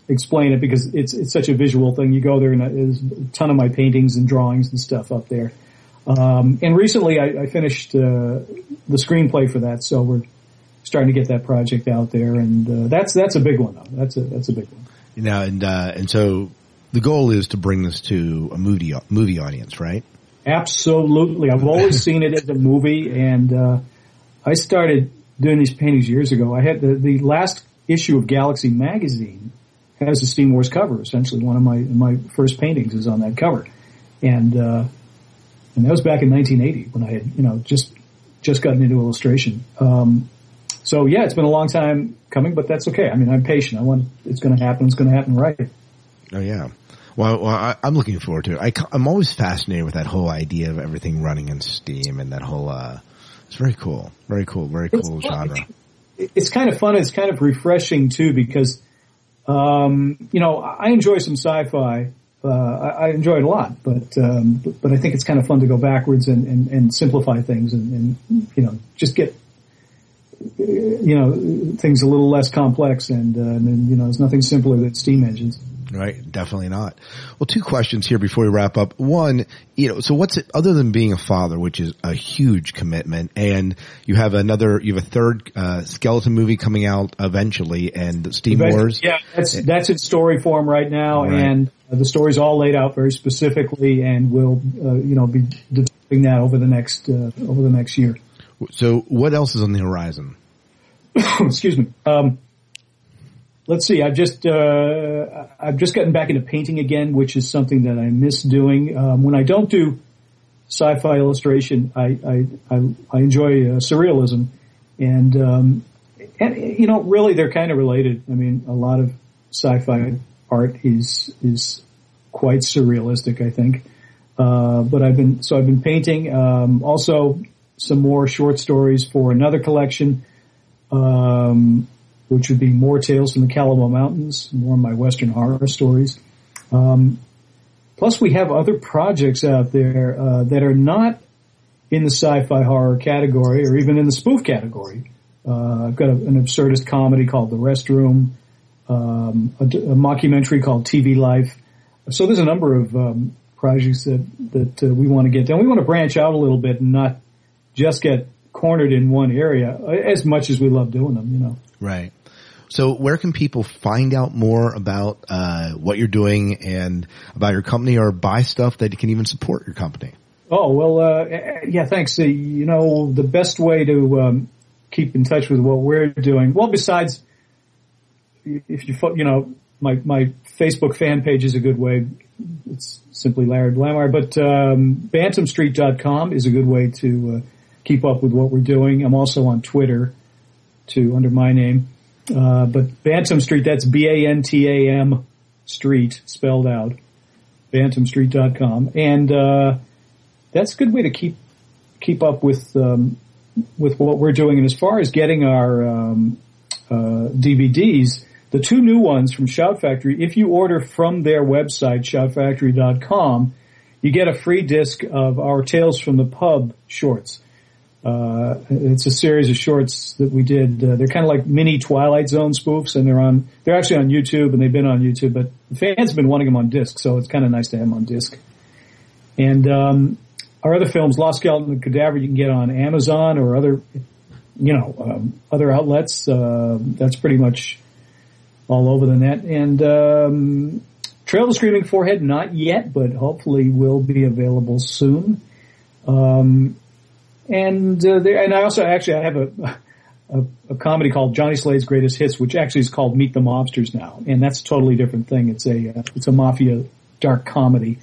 explain it because it's, it's such a visual thing. You go there and there's a ton of my paintings and drawings and stuff up there. Um, and recently I, I finished, uh, the screenplay for that. So we're starting to get that project out there and, uh, that's, that's a big one though. That's a, that's a big one. You know, and uh, and so the goal is to bring this to a movie movie audience, right? Absolutely. I've always seen it as a movie and, uh, I started doing these paintings years ago. I had the, the last issue of Galaxy magazine has the Steam Wars cover. Essentially one of my, my first paintings is on that cover. And, uh, and that was back in 1980 when I had you know just just gotten into illustration. Um, so yeah, it's been a long time coming, but that's okay. I mean, I'm patient. I want it's going to happen. It's going to happen right. Oh yeah. Well, well I, I'm looking forward to it. I, am always fascinated with that whole idea of everything running in Steam and that whole. uh It's very cool. Very cool. Very cool it's, genre. It's kind of fun. It's kind of refreshing too because, um, you know, I enjoy some sci-fi. Uh, I, I enjoy it a lot, but, um, but, but I think it's kind of fun to go backwards and, and, and simplify things and, and you know just get you know things a little less complex and, uh, and you know there's nothing simpler than steam engines. Right, definitely not. Well, two questions here before we wrap up. One, you know, so what's it other than being a father, which is a huge commitment, and you have another, you have a third uh, skeleton movie coming out eventually, and Steam Wars. Yeah, that's that's in story form right now, Right. and uh, the story's all laid out very specifically, and we'll uh, you know be developing that over the next uh, over the next year. So, what else is on the horizon? Excuse me. Um, let's see. I've just uh, I've just gotten back into painting again, which is something that I miss doing. Um, when I don't do sci-fi illustration, I I, I, I enjoy uh, surrealism, and um, and you know, really, they're kind of related. I mean, a lot of sci-fi art is is quite surrealistic, I think. Uh, but I've been so I've been painting. Um, also, some more short stories for another collection um, which would be more tales from the Calamo Mountains, more of my Western horror stories. Um, plus, we have other projects out there uh, that are not in the sci-fi horror category or even in the spoof category. Uh, I've got a, an absurdist comedy called The Restroom, um, a, a mockumentary called TV Life. So there's a number of um, projects that that uh, we want to get done. We want to branch out a little bit and not just get cornered in one area uh, as much as we love doing them, you know. Right. So where can people find out more about uh, what you're doing and about your company or buy stuff that can even support your company? Oh, well, uh, yeah, thanks. Uh, you know, the best way to um, keep in touch with what we're doing, well, besides if you, you know, my, my Facebook fan page is a good way. It's simply Larry Blamire, but um, bantamstreet.com is a good way to uh, keep up with what we're doing. I'm also on Twitter too under my name. Uh, but Bantam Street, that's B-A-N-T-A-M Street spelled out. Bantamstreet.com. And, uh, that's a good way to keep, keep up with, um, with what we're doing. And as far as getting our, um, uh, DVDs, the two new ones from Shout Factory, if you order from their website, shoutfactory.com, you get a free disc of our Tales from the Pub shorts. Uh, it's a series of shorts that we did. Uh, they're kind of like mini Twilight Zone spoofs, and they're on. They're actually on YouTube, and they've been on YouTube. But fans have been wanting them on disc, so it's kind of nice to have them on disc. And um, our other films, Lost Skeleton and Cadavra, you can get on Amazon or other, you know, um, other outlets. Uh, that's pretty much all over the net. And um, Trail of the Screaming Forehead, not yet, but hopefully will be available soon. Um, and uh, there, and I also actually I have a, a a comedy called Johnny Slade's Greatest Hits, which actually is called Meet the Mobsters now, and that's a totally different thing. It's a uh, it's a mafia dark comedy,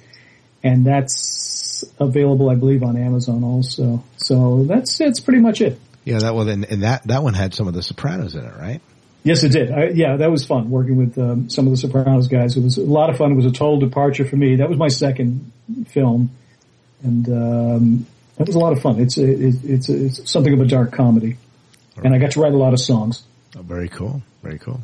and that's available, I believe, on Amazon also. So that's that's pretty much it. Yeah, that one and, and that that one had some of the Sopranos in it, right? Yes, it did. I, yeah, that was fun working with um, some of the Sopranos guys. It was a lot of fun. It was a total departure for me. That was my second film, and um, that was a lot of fun. It's it, it's it's something of a dark comedy, and I got to write a lot of songs. Oh, very cool. Very cool.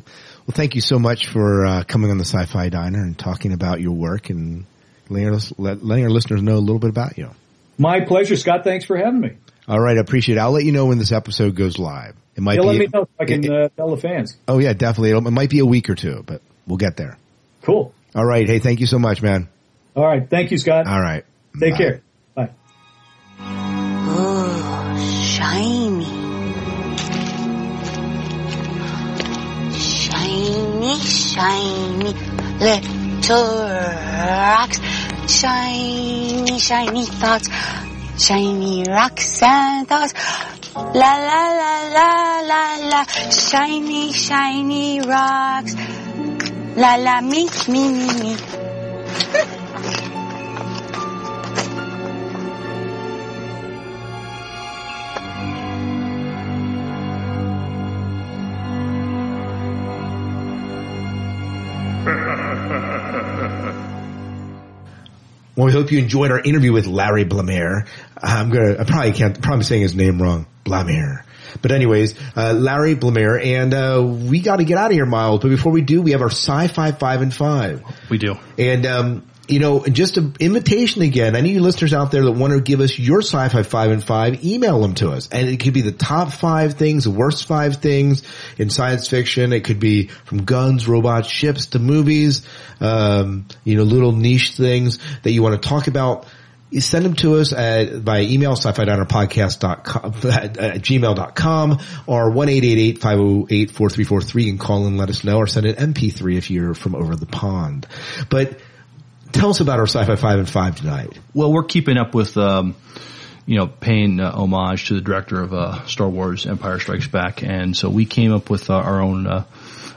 Well, thank you so much for uh, coming on the Sci-Fi Diner and talking about your work and letting our, letting our listeners know a little bit about you. My pleasure, Scott. Thanks for having me. All right, I appreciate it. I'll let you know when this episode goes live. It might Yeah, be. let me know if I can it- uh, tell the fans. oh yeah, definitely. It'll, it might be a week or two, but we'll get there. Cool. All right. Hey, thank you so much, man. All right. Thank you, Scott. All right. Take care. Bye. Oh, shiny. Shiny, shiny little rocks. Shiny, shiny thoughts. Shiny rocks and thoughts. La la la la la la. Shiny, shiny rocks. La la me, me, me, me. Well, we hope you enjoyed our interview with Larry Blamere. I'm gonna, I probably can't, probably saying his name wrong. Blamere. But anyways, uh, Larry Blamere, and uh, we got to get out of here, Miles. But before we do, we have our sci-fi five and five. We do. And um, you know, just an invitation again. Any listeners out there that want to give us your sci-fi five and five, email them to us. And it could be the top five things, the worst five things in science fiction. It could be from guns, robots, ships to movies. Um, you know, little niche things that you want to talk about. You send them to us at, by email, sci-fi diner podcast.com, at, at gmail.com or 1-888-508-4343 and call and let us know or send an MP3 if you're from over the pond. But tell us about our sci-fi five and five tonight. Well, we're keeping up with, um, you know, paying uh, homage to the director of uh, Star Wars: Empire Strikes Back, and so we came up with uh, our own uh,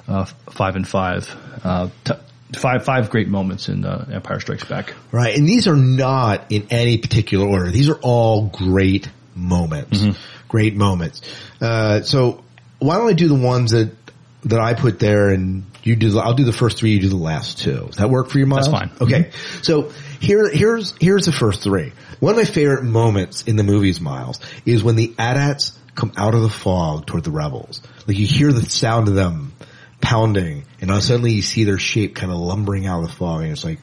uh, five and five, uh, t- five five great moments in uh, Empire Strikes Back. Right. And these are not in any particular order. These are all great moments. Great moments. Uh, so why don't I do the ones that, that I put there and you do the, I'll do the first three, you do the last two. Does that work for you, Miles? That's fine. Okay. Mm-hmm. So here, here's, here's the first three. One of my favorite moments in the movies, Miles, is when the AT-ATs come out of the fog toward the rebels. Like you hear the sound of them pounding and then suddenly you see their shape kind of lumbering out of the fog and it's like,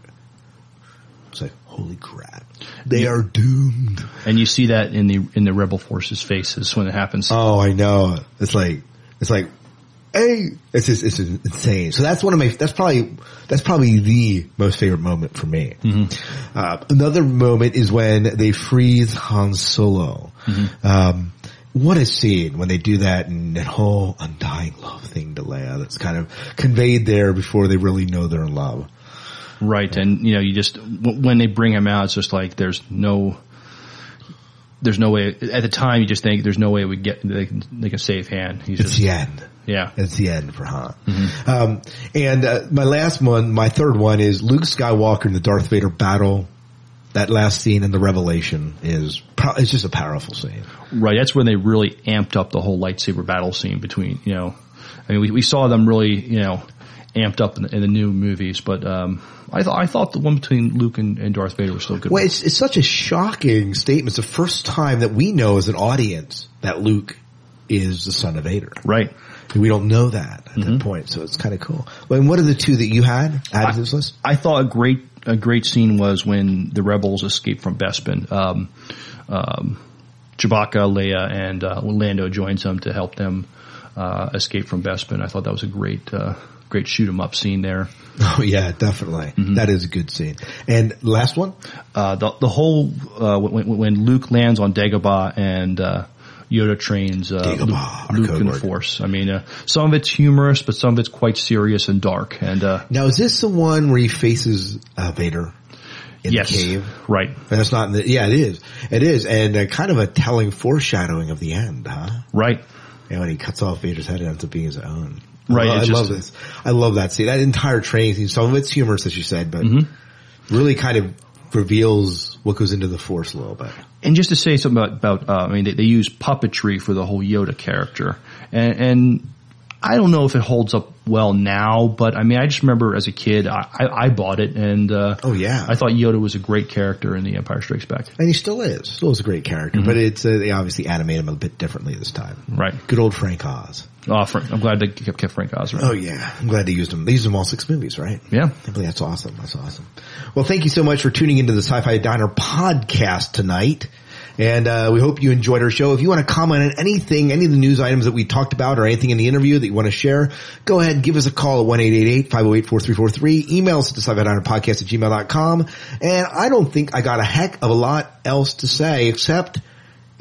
it's like, holy crap. They are doomed. And you see that in the in the rebel forces' faces when it happens. Oh, I know. It's like, it's like, hey, it's just, it's insane. So that's one of my, that's probably, that's probably the most favorite moment for me. Uh, another moment is when they freeze Han Solo. Um, what a scene when they do that and that whole undying love thing to Leia that's kind of conveyed there before they really know they're in love. Right, and you know, you just when they bring him out, it's just like there's no, there's no way. At the time, you just think there's no way we get they can they can save Han. He's It's just the end. Yeah. It's the end for Han. Um, and uh, my last one, my third one is Luke Skywalker in the Darth Vader battle. That last scene in the Revelation is pro- it's just a powerful scene. Right, that's when they really amped up the whole lightsaber battle scene between you know, I mean we we saw them really you know amped up in the, in the new movies, but um, I thought I thought the one between Luke and, and Darth Vader was still good. Well, one. it's it's such a shocking statement. It's the first time that we know as an audience that Luke is the son of Vader. Right. We don't know that at that point, so it's kind of cool. And what are the two that you had added to this list? I thought a great a great scene was when the rebels escaped from Bespin. Um, um, Chewbacca, Leia, and uh, Lando joins them to help them uh, escape from Bespin. I thought that was a great uh, great shoot 'em up scene there. Oh yeah, definitely. That is a good scene. And last one? Uh, the the whole uh, when, when Luke lands on Dagobah and uh, Yoda trains uh, Dagobah, Luke, Luke in the. Force. I mean, uh, some of it's humorous, but some of it's quite serious and dark. And uh, Now, is this the one where he faces uh, Vader in Yes. the cave? Right. That's not in the, yeah, it is. It is. And uh, kind of a telling foreshadowing of the end, huh? Right. And when he cuts off Vader's head, it ends up being his own. Right, I, love just- this. I love that scene. That entire training scene. Some of it's humorous, as you said, but Mm-hmm. really kind of reveals what goes into the Force a little bit. And just to say something about, about uh, I mean, they, they use puppetry for the whole Yoda character, and, and I don't know if it holds up well now, but I mean, I just remember as a kid, I, I, I bought it, and uh, oh yeah, I thought Yoda was a great character in The Empire Strikes Back. And he still is. Still is a great character, but it's uh, they obviously animate him a bit differently this time. Right. Good old Frank Oz. Oh, Frank, I'm glad they kept, kept Frank Oz around. Oh yeah, I'm glad they used him. They used him all six movies, right? Yeah. I believe that's awesome. That's awesome. Well, thank you so much for tuning into the Sci-Fi Diner podcast tonight. And uh, we hope you enjoyed our show. If you want to comment on anything, any of the news items that we talked about or anything in the interview that you want to share, go ahead and give us a call at 1-888-508-4343. Email us at the Sci-Fi Diner podcast at gmail.com. And I don't think I got a heck of a lot else to say except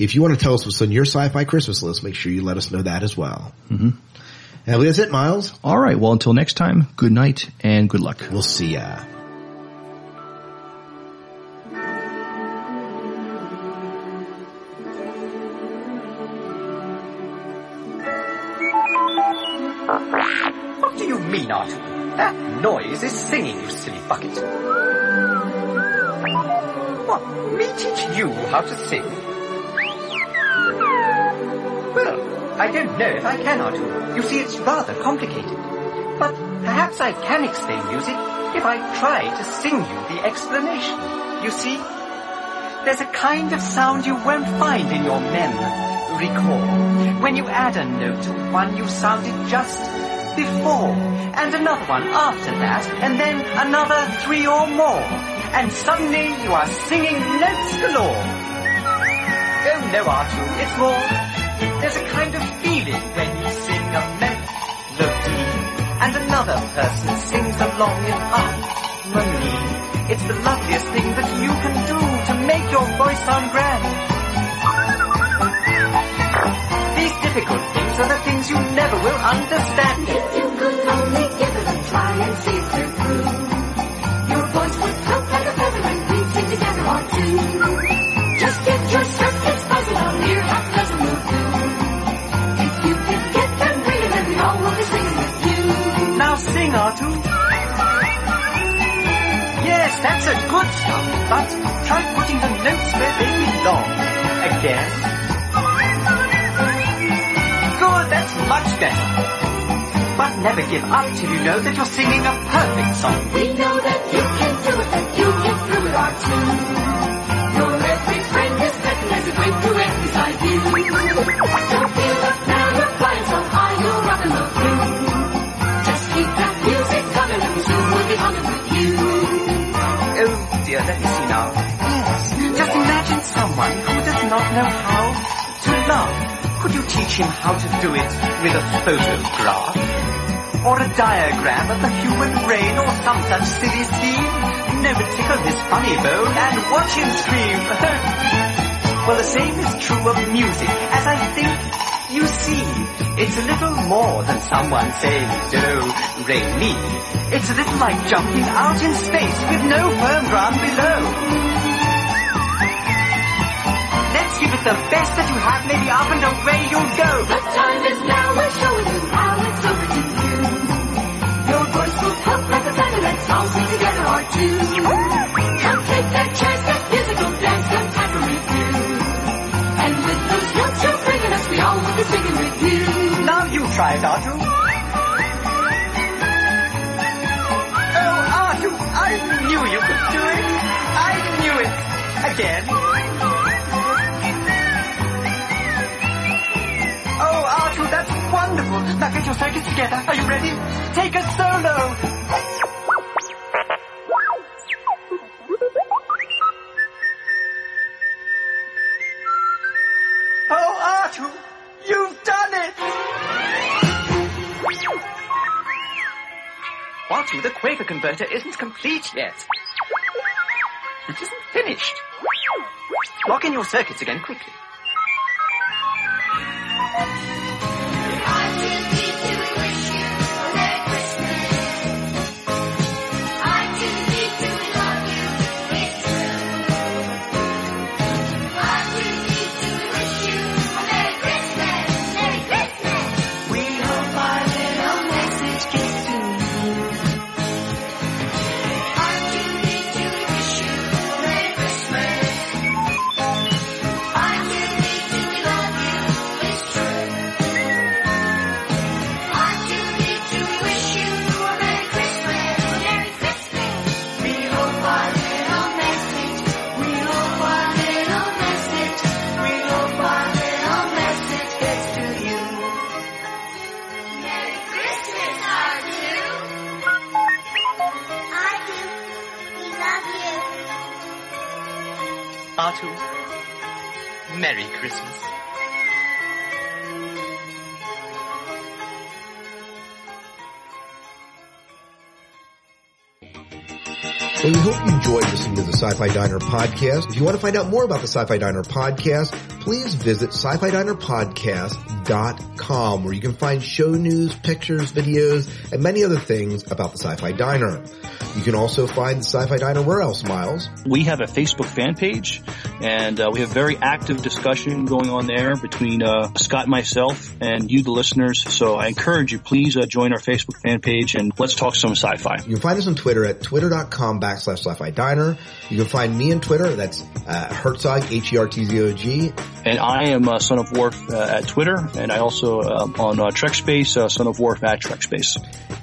if you want to tell us what's on your sci-fi Christmas list, make sure you let us know that as well. Mm-hmm. And that's it, Miles. All right. Well, until next time, good night and good luck. We'll see ya. What do you mean, Arthur? That noise is singing, you silly bucket. What, me teach you how to sing? Well, I don't know if I can, Arthur. You see, it's rather complicated. But perhaps I can explain music if I try to sing you the explanation. You see, there's a kind of sound you won't find in your mem. Recall, when you add a note to one you sounded just before, and another one after that, and then another three or more, and suddenly you are singing notes galore. Oh no, Artu, it's more. There's a kind of feeling when you sing a melody, and another person sings along in harmony. It's the loveliest thing that you can do to make your voice sound grand. These difficult things are the things you never will understand. If you could only give it a try and see that's a good start, but try putting the notes where they belong. Again. Good, that's much better. But never give up till you know that you're singing a perfect song. We know that you can do it, that you get through it, Artu. Your every friend is better as a great duet beside you. Know how to love. Could you teach him how to do it with a photograph? Or a diagram of the human brain or some such silly scene? Never tickle his funny bone and watch him scream. well, the same is true of music, as I think you see. It's a little more than someone saying do, re, mi. It's a little like jumping out in space with no firm ground below. Give it the best that you have, maybe up and away you'll go. The time is now, we're showing you how it's over to you. Your voice will pop like a feather, let's all sing together or two. Come take that chance, that musical dance, and tackle with you. And with those notes you're bringing us, we all will be singing with you. Now you try it, Artu. Oh, Artu, I knew you could do it. I knew it. Again. Wonderful. Now get your circuits together. Are you ready? Take a solo. Oh, Artu, you've done it! Artu, the Quaker converter isn't complete yet. It isn't finished. Lock in your circuits again quickly. Sci-Fi Diner podcast. If you want to find out more about the Sci-Fi Diner podcast, please visit sci-fi diner podcast.com where you can find show news, pictures, videos, and many other things about the Sci-Fi Diner. You can also find the Sci-Fi Diner where else, Miles? We have a Facebook fan page, and uh, we have very active discussion going on there between uh, Scott and myself and you, the listeners. So I encourage you, please uh, join our Facebook fan page and let's talk some sci-fi. You can find us on Twitter at twitter.com backslash sci-fi diner. You can find me on Twitter. That's uh, Hertzog, H-E-R-T-Z-O-G. And I am uh, Son of Worf uh, at Twitter, and I also um, on uh, Trek Space, uh, Son of Worf at Trek Space.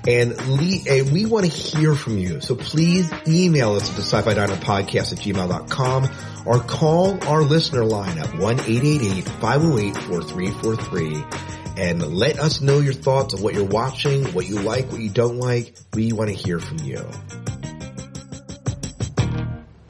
And, Lee, and we want to hear from you. So please email us at the sci-fi diner podcast at gmail.com or call our listener line at 1-888-508-4343 and let us know your thoughts of what you're watching, what you like, what you don't like. We want to hear from you.